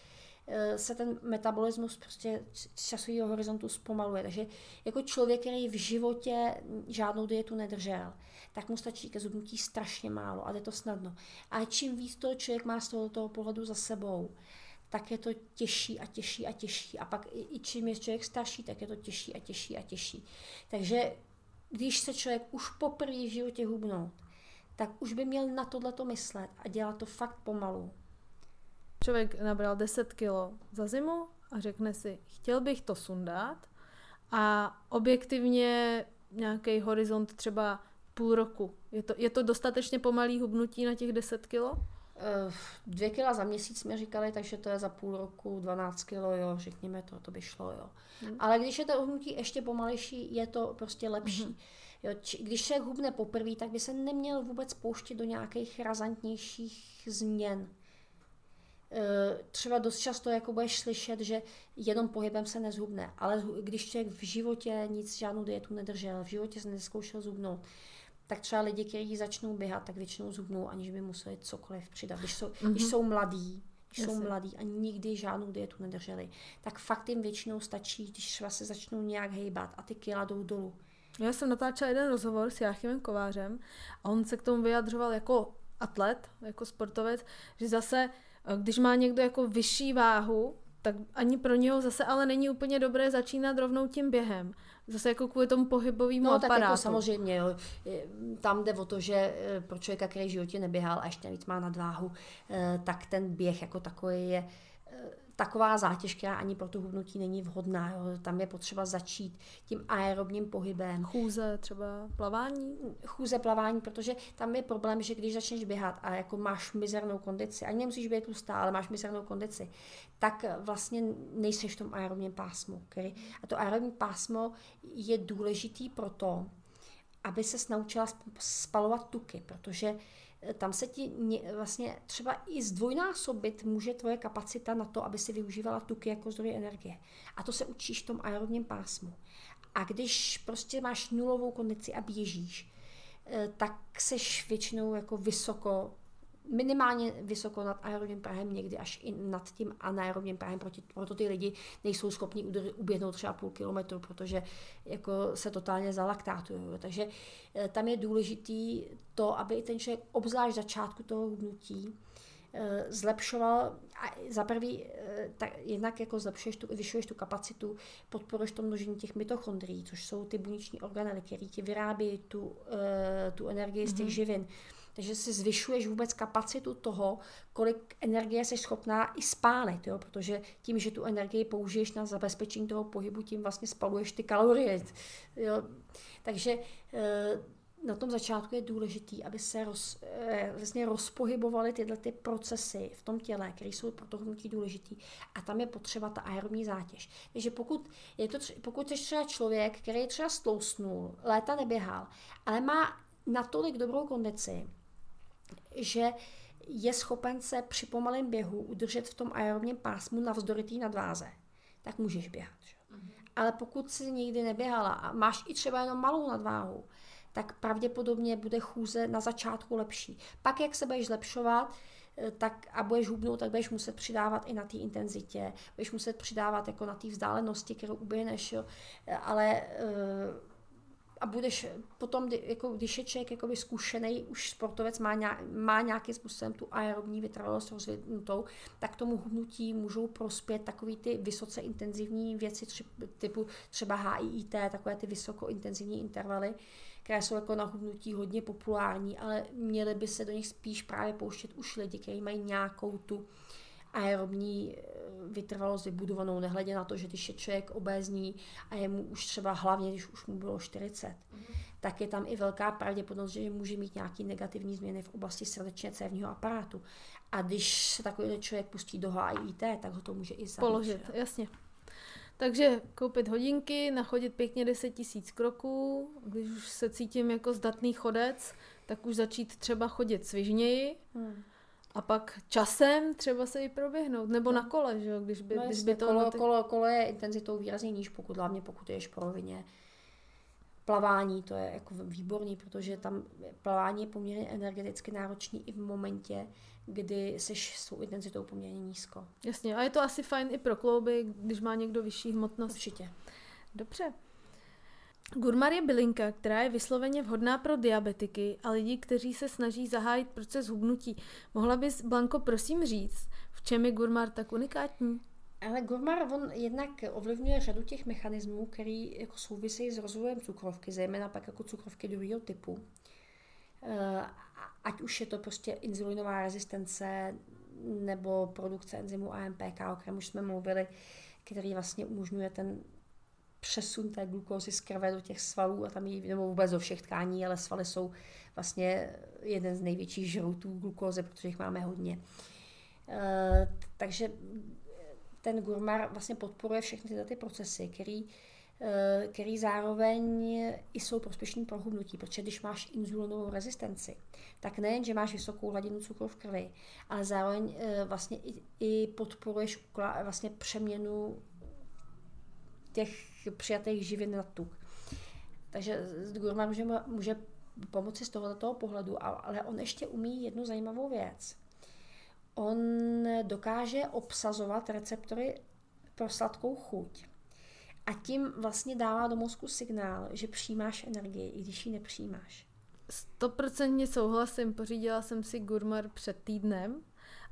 eh, se ten metabolismus prostě časového horizontu zpomaluje. Takže jako člověk, který v životě žádnou dietu nedržel, tak mu stačí ke zubnutí strašně málo a jde to snadno. A čím víc toho člověk má z toho, pohledu za sebou, tak je to těžší a těžší a těžší. A pak i, i čím je člověk starší, tak je to těžší a těžší a těžší. Takže když se člověk už poprvé v životě hubnout, tak už by měl na tohleto myslet a dělat to fakt pomalu. Člověk nabral 10 kilo za zimu a řekne si, chtěl bych to sundat a objektivně nějaký horizont třeba půl roku. Je to, je to dostatečně pomalý hubnutí na těch 10 kilo? Uh, dvě kila za měsíc jsme říkali, takže to je za půl roku 12 kilo, jo, řekněme to, to by šlo, jo. Hmm. Ale když je to hubnutí ještě pomalejší, je to prostě lepší. Hmm. Jo, či, když se hubne poprvé, tak by se neměl vůbec pouštět do nějakých razantnějších změn. E, třeba dost často jako budeš slyšet, že jenom pohybem se nezhubne, ale když člověk v životě nic, žádnou dietu nedržel, v životě se neskoušel zhubnout, tak třeba lidi, kteří začnou běhat, tak většinou zhubnou, aniž by museli cokoliv přidat. Když jsou, mm-hmm. když jsou mladí, když jsou mladí a nikdy žádnou dietu nedrželi, tak fakt jim většinou stačí, když třeba se začnou nějak hejbat a ty kila jdou dolů. Já jsem natáčela jeden rozhovor s Jáchymem Kovářem a on se k tomu vyjadřoval jako atlet, jako sportovec, že zase, eh, když má někdo jako vyšší váhu, tak ani pro něho zase ale není úplně dobré začínat rovnou tím během. Zase jako kvůli tomu pohybovému no, aparátu. tak jako samozřejmě, jo. Tam jde o to, že eh, pro člověka, který v životě neběhal a ještě navíc má nadváhu, eh, tak ten běh jako takový je taková zátěž, která ani pro to hubnutí není vhodná. Jo. Tam je potřeba začít tím aerobním pohybem. Chůze třeba plavání? Chůze plavání, protože tam je problém, že když začneš běhat a jako máš mizernou kondici, ani nemusíš být tlustá, ale máš mizernou kondici, tak vlastně nejseš v tom aerobním pásmu. Který, a to aerobní pásmo je důležitý proto, aby se naučila spalovat tuky, protože tam se ti vlastně třeba i zdvojnásobit může tvoje kapacita na to, aby si využívala tuky jako zdroj energie. A to se učíš v tom aerobním pásmu. A když prostě máš nulovou kondici a běžíš, eh, tak seš většinou jako vysoko minimálně vysoko nad aerobním prahem, někdy až i nad tím anaerobním prahem, proti, proto ty lidi nejsou schopni uběhnout třeba půl kilometru, protože jako se totálně zalaktátují. Takže eh, tam je důležitý to, aby ten člověk obzvlášť začátku toho hubnutí eh, zlepšoval, a za prvý, eh, tak jednak jako zlepšuješ tu, vyšuješ tu kapacitu, podporuješ to množení těch mitochondrií, což jsou ty buněční organely, které ti vyrábí tu, tu energii z těch mm-hmm. Takže si zvyšuješ vůbec kapacitu toho, kolik energie jsi schopná i spálit, jo? protože tím, že tu energii použiješ na zabezpečení toho pohybu, tím vlastně spaluješ ty kalorie. Jo? Takže eh, na tom začátku je důležité, aby se roz, eh, vlastně rozpohybovaly tyhle ty procesy v tom těle, které jsou pro to hnutí důležitý. A tam je potřeba ta aerobní zátěž. Takže pokud, je to, pokud jsi třeba člověk, který třeba stlousnul, léta neběhal, ale má natolik dobrou kondici, že je schopen se při pomalém běhu udržet v tom aerobním pásmu navzdory té nadváze, tak můžeš běhat. Že? Mm-hmm. Ale pokud si nikdy neběhala a máš i třeba jenom malou nadváhu, tak pravděpodobně bude chůze na začátku lepší. Pak, jak se budeš zlepšovat, eh, tak a budeš hubnout, tak budeš muset přidávat i na té intenzitě, budeš muset přidávat jako na té vzdálenosti, kterou uběhneš, jo. Eh, ale eh, a budeš potom, jako, když je člověk jakoby zkušený, už sportovec má, nějak, má nějakým způsobem tu aerobní vytrvalost rozvinutou, tak tomu hubnutí můžou prospět takový ty vysoce intenzivní věci, typu třeba HIIT, takové ty vysokointenzivní intervaly, které jsou jako na hubnutí hodně populární, ale měly by se do nich spíš právě pouštět už lidi, kteří mají nějakou tu aerobní eh, vytrvalost vybudovanou, nehledě na to, že když je člověk obézní a je mu už třeba hlavně, když už mu bylo 40, mm-hmm. tak je tam i velká pravděpodobnost, že může mít nějaké negativní změny v oblasti srdečně cévního aparátu. A když se takový člověk pustí do HIIT, tak ho to může i zabít. Položit, jasně. Takže koupit hodinky, nachodit pěkně 10 tisíc kroků, když už se cítím jako zdatný chodec, tak už začít třeba chodit svižněji hmm. A pak časem třeba se i proběhnout, nebo na kole, že jo, když by, No když by to... kolo, ty- kolo, kolo je intenzitou výrazně níž, pokud hlavně pokud jdeš po rovině. Plavání to je jako výborný, protože tam plavání je poměrně energeticky náročný i v momentě, kdy jsi s tou intenzitou poměrně nízko. Jasně, a je to asi fajn i pro klouby, když má někdo vyšší hmotnost. Určitě. Dobře. Gurmar je bylinka, která je vysloveně vhodná pro diabetiky a lidi, kteří se snaží zahájit proces hubnutí. Mohla bys, Blanko, prosím říct, v čem je Gurmar tak unikátní? Ale Gurmar, on jednak ovlivňuje řadu těch mechanismů, který jako souvisejí s rozvojem cukrovky, zejména pak jako cukrovky druhého typu. Eh, Ať už je to prostě inzulinová rezistence nebo produkce enzymu AMPK, o kterém už jsme mluvili, který vlastně umožňuje ten přesun té glukózy z krve do těch svalů a tam jí, nebo vůbec do všech tkání, ale svaly jsou vlastně jeden z největších žroutů glukózy, protože jich máme hodně. Eh, takže ten gurmar vlastně podporuje všechny tyhle ty procesy, který, eh, který zároveň i jsou prospěšný pro hubnutí, protože když máš inzulinovou rezistenci, tak nejen, že máš vysokou hladinu cukru v krvi, ale zároveň eh, vlastně i, i podporuješ vlastně přeměnu těch přijatých živin na tuk. Takže gurmar může, může pomoci z tohoto pohledu, ale on ještě umí jednu zajímavou věc on dokáže obsazovat receptory pro sladkou chuť. A tím vlastně dává do mozku signál, že přijímáš energii, i když ji nepřijímáš. Stoprocentně souhlasím, pořídila jsem si Gurmar před týdnem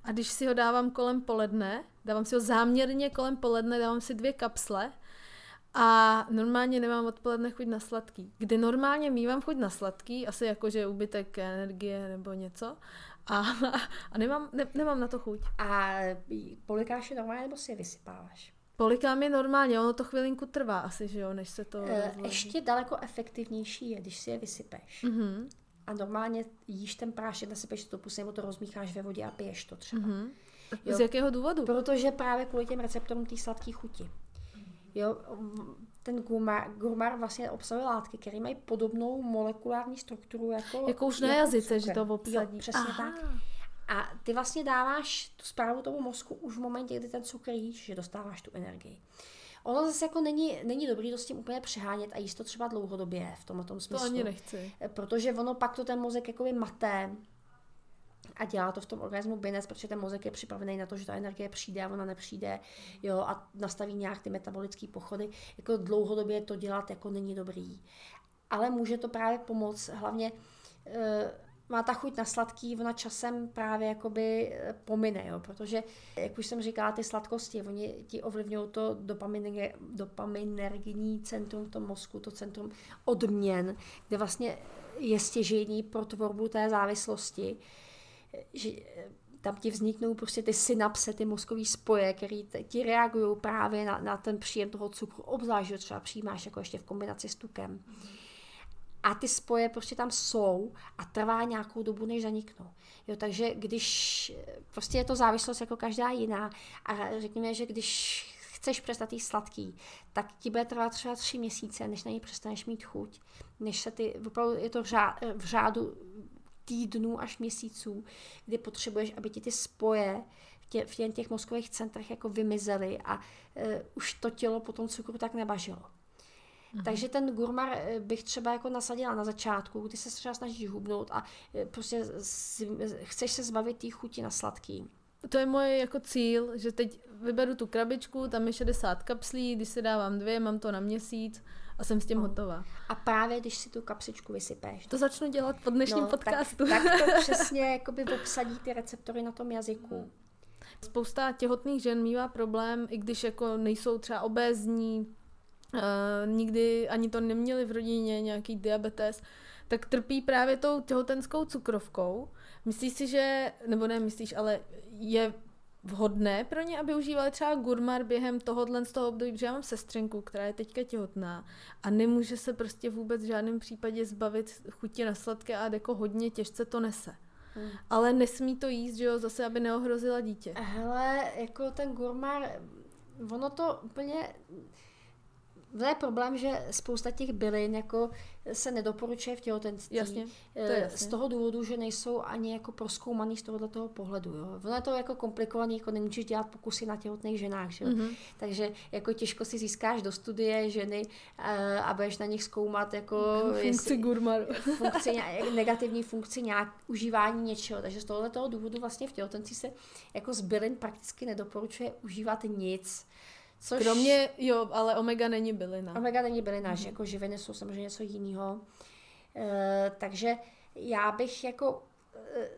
a když si ho dávám kolem poledne, dávám si ho záměrně kolem poledne, dávám si dvě kapsle a normálně nemám odpoledne chuť na sladký. Kdy normálně mývám chuť na sladký, asi jako, že je úbytek energie nebo něco, a, a nemám, ne, nemám na to chuť. A polikáš je normálně, nebo si je vysypáváš? Polikám je normálně, ono to chvilinku trvá asi, že jo, než se to rozloží. Ještě daleko efektivnější je, když si je vysypeš. Mhm, A normálně jíš ten prášek, nasypeš to pusy, nebo to rozmícháš ve vodě a piješ to třeba. mhm. Jo. Z jakého důvodu? Protože právě kvůli těm receptorům té sladké chuti. Jo, ten gurmar, gurmar vlastně obsahuje látky, které mají podobnou molekulární strukturu jako Jako už na jazyce, že to obsadí. Jo, přesně Aha. tak. A ty vlastně dáváš tu zprávu tomu mozku už v momentě, kdy ten cukr jíš, že dostáváš tu energii. Ono zase jako není, není dobrý to s tím úplně přehánět a jíst to třeba dlouhodobě v tomhle tom To smyslu. ani nechci. Protože ono pak to ten mozek jakoby maté a dělá to v tom organismu binec, protože ten mozek je připravený na to, že ta energie přijde a ona nepřijde jo, a nastaví nějak ty metabolické pochody. Jako dlouhodobě to dělat jako není dobrý. Ale může to právě pomoct, hlavně e, má ta chuť na sladký, ona časem právě jakoby eh, pomine, jo, protože, jak už jsem říkala, ty sladkosti, oni ti ovlivňují to dopaminer, dopaminergní centrum v tom mozku, to centrum odměn, kde vlastně je stěžení pro tvorbu té závislosti, že eh, tam ti vzniknou prostě ty synapse, ty mozkové spoje, které ti reagují právě na, na ten příjem toho cukru, obzvlášť, že třeba přijímáš jako ještě v kombinaci s tukem. A ty spoje prostě tam jsou a trvá nějakou dobu, než zaniknou. Jo, takže když, prostě je to závislost jako každá jiná a řekněme, že když chceš přestat jíst sladký, tak ti bude trvat třeba tři měsíce, než na něj přestaneš mít chuť. Než se ty, opravdu je to v, v řádu týdnů až měsíců, kdy potřebuješ, aby ti ty spoje v, tě, v těch, těch mozkových centrech jako vymizely a uh, už to tělo po tom cukru tak nebažilo. Mm-hmm. Takže ten gurmar eh, bych třeba jako nasadila na začátku, kdy se třeba snažíš hubnout a eh, prostě z, chceš se zbavit té chuti na sladký. To je moje jako cíl, že teď vyberu tu krabičku, tam je 60 kapslí, když si dávám dvě, mám to na měsíc a jsem s tím hotová. A právě když si tu kapsičku vysypeš. To začnu dělat po dnešním no, podcastu. Tak, tak to přesně jakoby obsadí ty receptory na tom jazyku. Spousta těhotných žen mývá problém, i když jako nejsou třeba obézní, uh, nikdy ani to neměli v rodině, nějaký diabetes, tak trpí právě tou těhotenskou cukrovkou. Myslíš si, že, nebo ne myslíš, ale je vhodné pro ně, aby užívali třeba gurmar během tohohle z toho období, protože já mám sestřenku, která je teďka těhotná a nemůže se prostě vůbec v žádném případě zbavit chutě na sladké a jako hodně těžce to nese. Hmm. Ale nesmí to jíst, že jo, zase, aby neohrozila dítě. Hele, jako ten gurmar, ono to úplně to je problém, že spousta těch bylin jako se nedoporučuje v těhotenství. Jasně, to je eh, jasně. Z toho důvodu, že nejsou ani jako proskoumaný z tohoto toho pohledu. Jo. Ono je to jako komplikovaný, jako nemůžeš dělat pokusy na těhotných ženách. Že? Mm-hmm. Takže jako těžko si získáš do studie ženy eh, a budeš na nich zkoumat jako funkci gurmaru. funkci, negativní funkci nějak užívání něčeho. Takže z tohoto důvodu vlastně v těhotenství se jako z bylin prakticky nedoporučuje užívat nic. Což... Kromě, jo, ale omega není bylina. Omega není bylina, mm. že jako živiny jsou samozřejmě něco jiného. E, takže já bych jako e,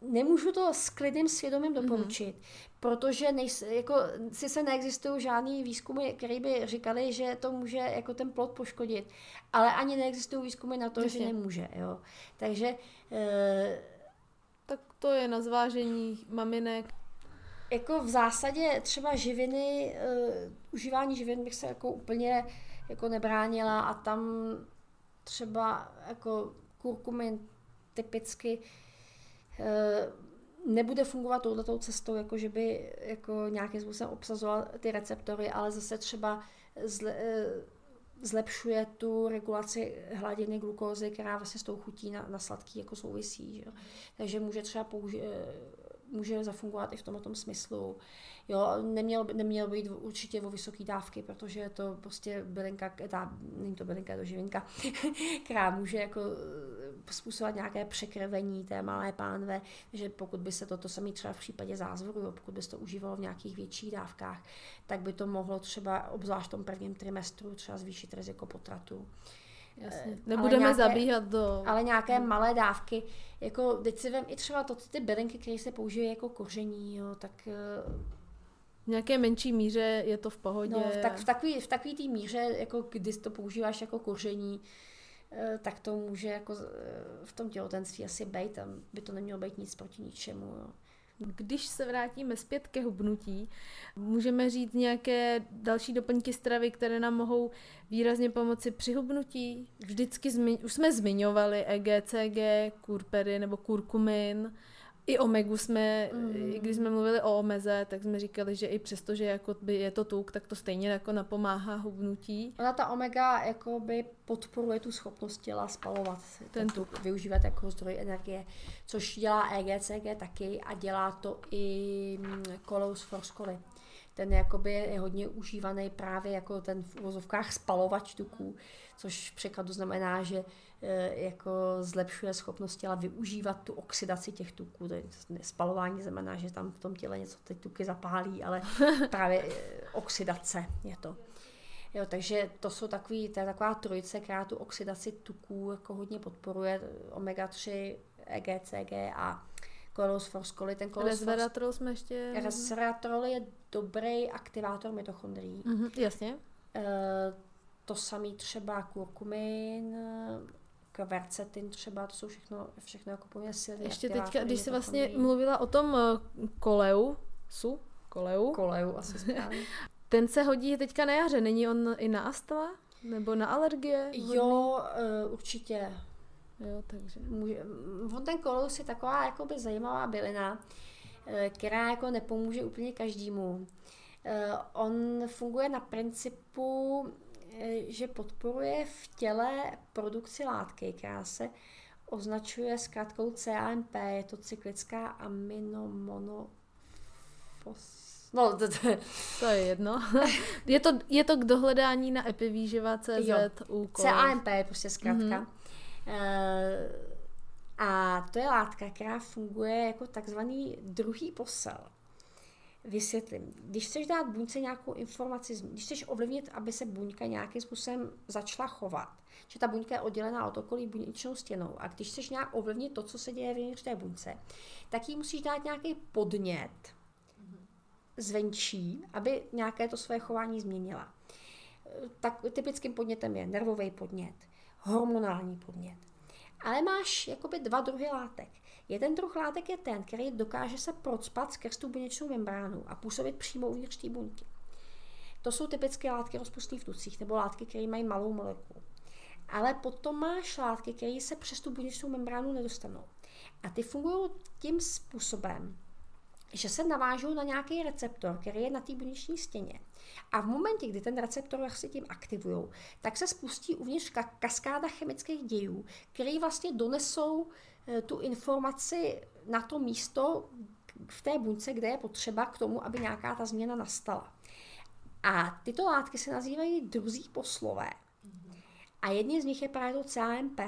nemůžu to s klidným svědomím doporučit, mm. protože nejs, jako, sice neexistují žádný výzkumy, které by říkali, že to může jako ten plod poškodit, ale ani neexistují výzkumy na to, Jasně. že nemůže. Jo. Takže e, tak to je na zvážení maminek jako v zásadě třeba živiny, uh, užívání živin bych se jako úplně jako nebránila a tam třeba jako kurkumin typicky uh, nebude fungovat touhletou cestou, jako že by jako nějakým způsobem obsazoval ty receptory, ale zase třeba zle, uh, zlepšuje tu regulaci hladiny glukózy, která vlastně s tou chutí na, na sladký jako souvisí. Že? Takže může třeba použít může zafungovat i v tomto smyslu. Jo, neměl, neměl být určitě o vysoké dávky, protože je to prostě bylinka, ta, není to bylinka, je to živinka, která může jako eh, způsobovat nějaké překrvení té malé pánve, že pokud by se toto samé třeba v případě zázvoru, pokud by se to užívalo v nějakých větších dávkách, tak by to mohlo třeba, obzvlášť v tom prvním trimestru, třeba zvýšit riziko potratu. Jasně. Eh, Nebudeme nějaké, zabíhat do... Ale nějaké malé dávky, jako teď si vem i třeba to, ty bylinky, které se používají jako koření, jo, tak... Eh, v nějaké menší míře je to v pohodě. No, tak v takový, v takový té míře, jako když to používáš jako koření, eh, tak to může jako v tom těhotenství asi být, tam by to nemělo být nic proti ničemu. Jo. Když se vrátíme zpět ke hubnutí, můžeme říct nějaké další doplňky stravy, které nám mohou výrazně pomoci při hubnutí. Vždycky zmi- už jsme zmiňovali EGCG, kurpery nebo kurkumin. I omegu jsme, mm. když jsme mluvili o omeze, tak jsme říkali, že i přesto, že jako by je to tuk, tak to stejně jako napomáhá hubnutí. Ona ta omega jako by podporuje tu schopnost těla spalovat ten tuk. Využívat jako zdroj energie, což dělá EGCG taky a dělá to i Coleus mm, forscoli ten jakoby je hodně užívaný právě jako ten v uvozovkách spalovač tuků, což v překladu znamená, že jako zlepšuje schopnost těla využívat tu oxidaci těch tuků. To je spalování znamená, že tam v tom těle něco ty tuky zapálí, ale právě e, oxidace je to. Jo, takže to jsou takový, to je taková trojice, která tu oxidaci tuků jako hodně podporuje, omega-3, EGCG a Kolos. Ten kolos Resveratrol jsme ještě... Resveratrol je dobrý aktivátor mitochondrií. Mm-hmm, jasně. E, to samý třeba kurkumin, kvercetin třeba, to jsou všechno, všechno jako poměrně silné Ještě teďka, když jsi vlastně mluvila o tom uh, koleu, su, koleu. Koleu, asi správně. Ten se hodí teďka na jaře, není on i na astma? Nebo na alergie? Jo, uh, určitě. Jo, takže. Může, on ten kolous je taková jakoby zajímavá bylina, eh, která jako nepomůže úplně každému. Eh, on funguje na principu, eh, že podporuje v těle produkci látky, která se označuje zkrátkou CAMP, je to cyklická aminomonofos. No, to, to, to je jedno. je, to, je to k dohledání na epivýživa.cz u CAMP je prostě zkrátka. Mm-hmm. Eh, a to je látka, která funguje jako takzvaný druhý posel. Vysvětlím. Když chceš dát buňce nějakou informaci, když chceš ovlivnit, aby se buňka nějakým způsobem začala chovat, že ta buňka je oddělená od okolí buněčnou stěnou a když chceš nějak ovlivnit to, co se děje v té buňce, tak jí musíš dát nějaký podnět zvenčí, aby nějaké to své chování změnila. Tak typickým podnětem je nervový podnět, hormonální podnět. Ale máš jakoby dva druhy látek. Jeden druh látek je ten, který dokáže se procpat skrz tu buněčnou membránu a působit přímo uvnitř té buňky. To jsou typické látky rozpustné v tucích nebo látky, které mají malou molekulu. Ale potom máš látky, které se přes tu buněčnou membránu nedostanou. A ty fungují tím způsobem, že se navážou na nějaký receptor, který je na té buněční stěně. A v momentě, kdy ten receptor se tím aktivují, tak se spustí uvnitř kaskáda chemických dějů, které vlastně donesou eh, tu informaci na to místo v té buňce, kde je potřeba k tomu, aby nějaká ta změna nastala. A tyto látky se nazývají druzí poslové. A jedním z nich je právě to CAMP.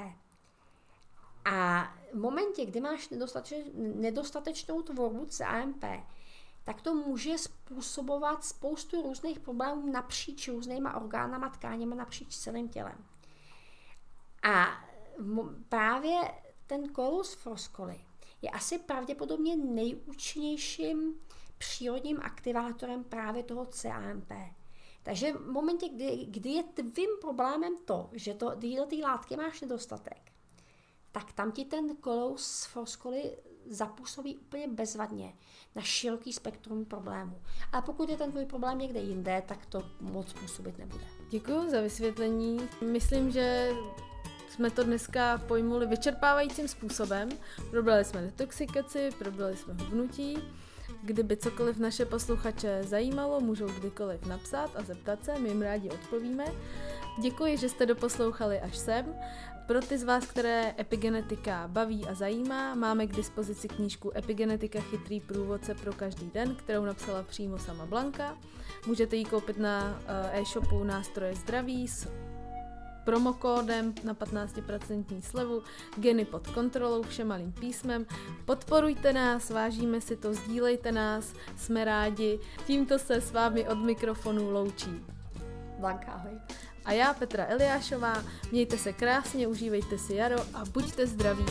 A v momentě, kdy máš nedostatečnou tvorbu CAMP, tak to může způsobovat spoustu různých problémů napříč různýma orgánama, tkáněma, napříč celým tělem. A právě ten kolus froskoly je asi pravděpodobně nejúčinnějším přírodním aktivátorem právě toho CAMP. Takže v momentě, kdy, kdy je tvým problémem to, že to, tyhle ty látky máš nedostatek, tak tam ti ten kolous foscoly zapůsobí úplně bezvadně na široký spektrum problémů. A pokud je ten tvůj problém někde jinde, tak to moc působit nebude. Děkuji za vysvětlení. Myslím, že jsme to dneska pojmuli vyčerpávajícím způsobem. Probrali jsme detoxikaci, probrali jsme hubnutí. Kdyby cokoliv naše posluchače zajímalo, můžou kdykoliv napsat a zeptat se, my jim rádi odpovíme. Děkuji, že jste doposlouchali až sem. Pro ty z vás, které epigenetika baví a zajímá, máme k dispozici knížku Epigenetika chytrý průvodce pro každý den, kterou napsala přímo sama Blanka. Můžete ji koupit na eh, e-shopu Nástroje zdraví s promokódem na 15% slevu, geny pod kontrolou všem malým písmem. Podporujte nás, vážíme si to, sdílejte nás, jsme rádi. Tímto se s vámi od mikrofonu loučí. Blanka, ahoj. A já Petra Eliášová, mějte se krásně, užívejte si jaro a buďte zdraví.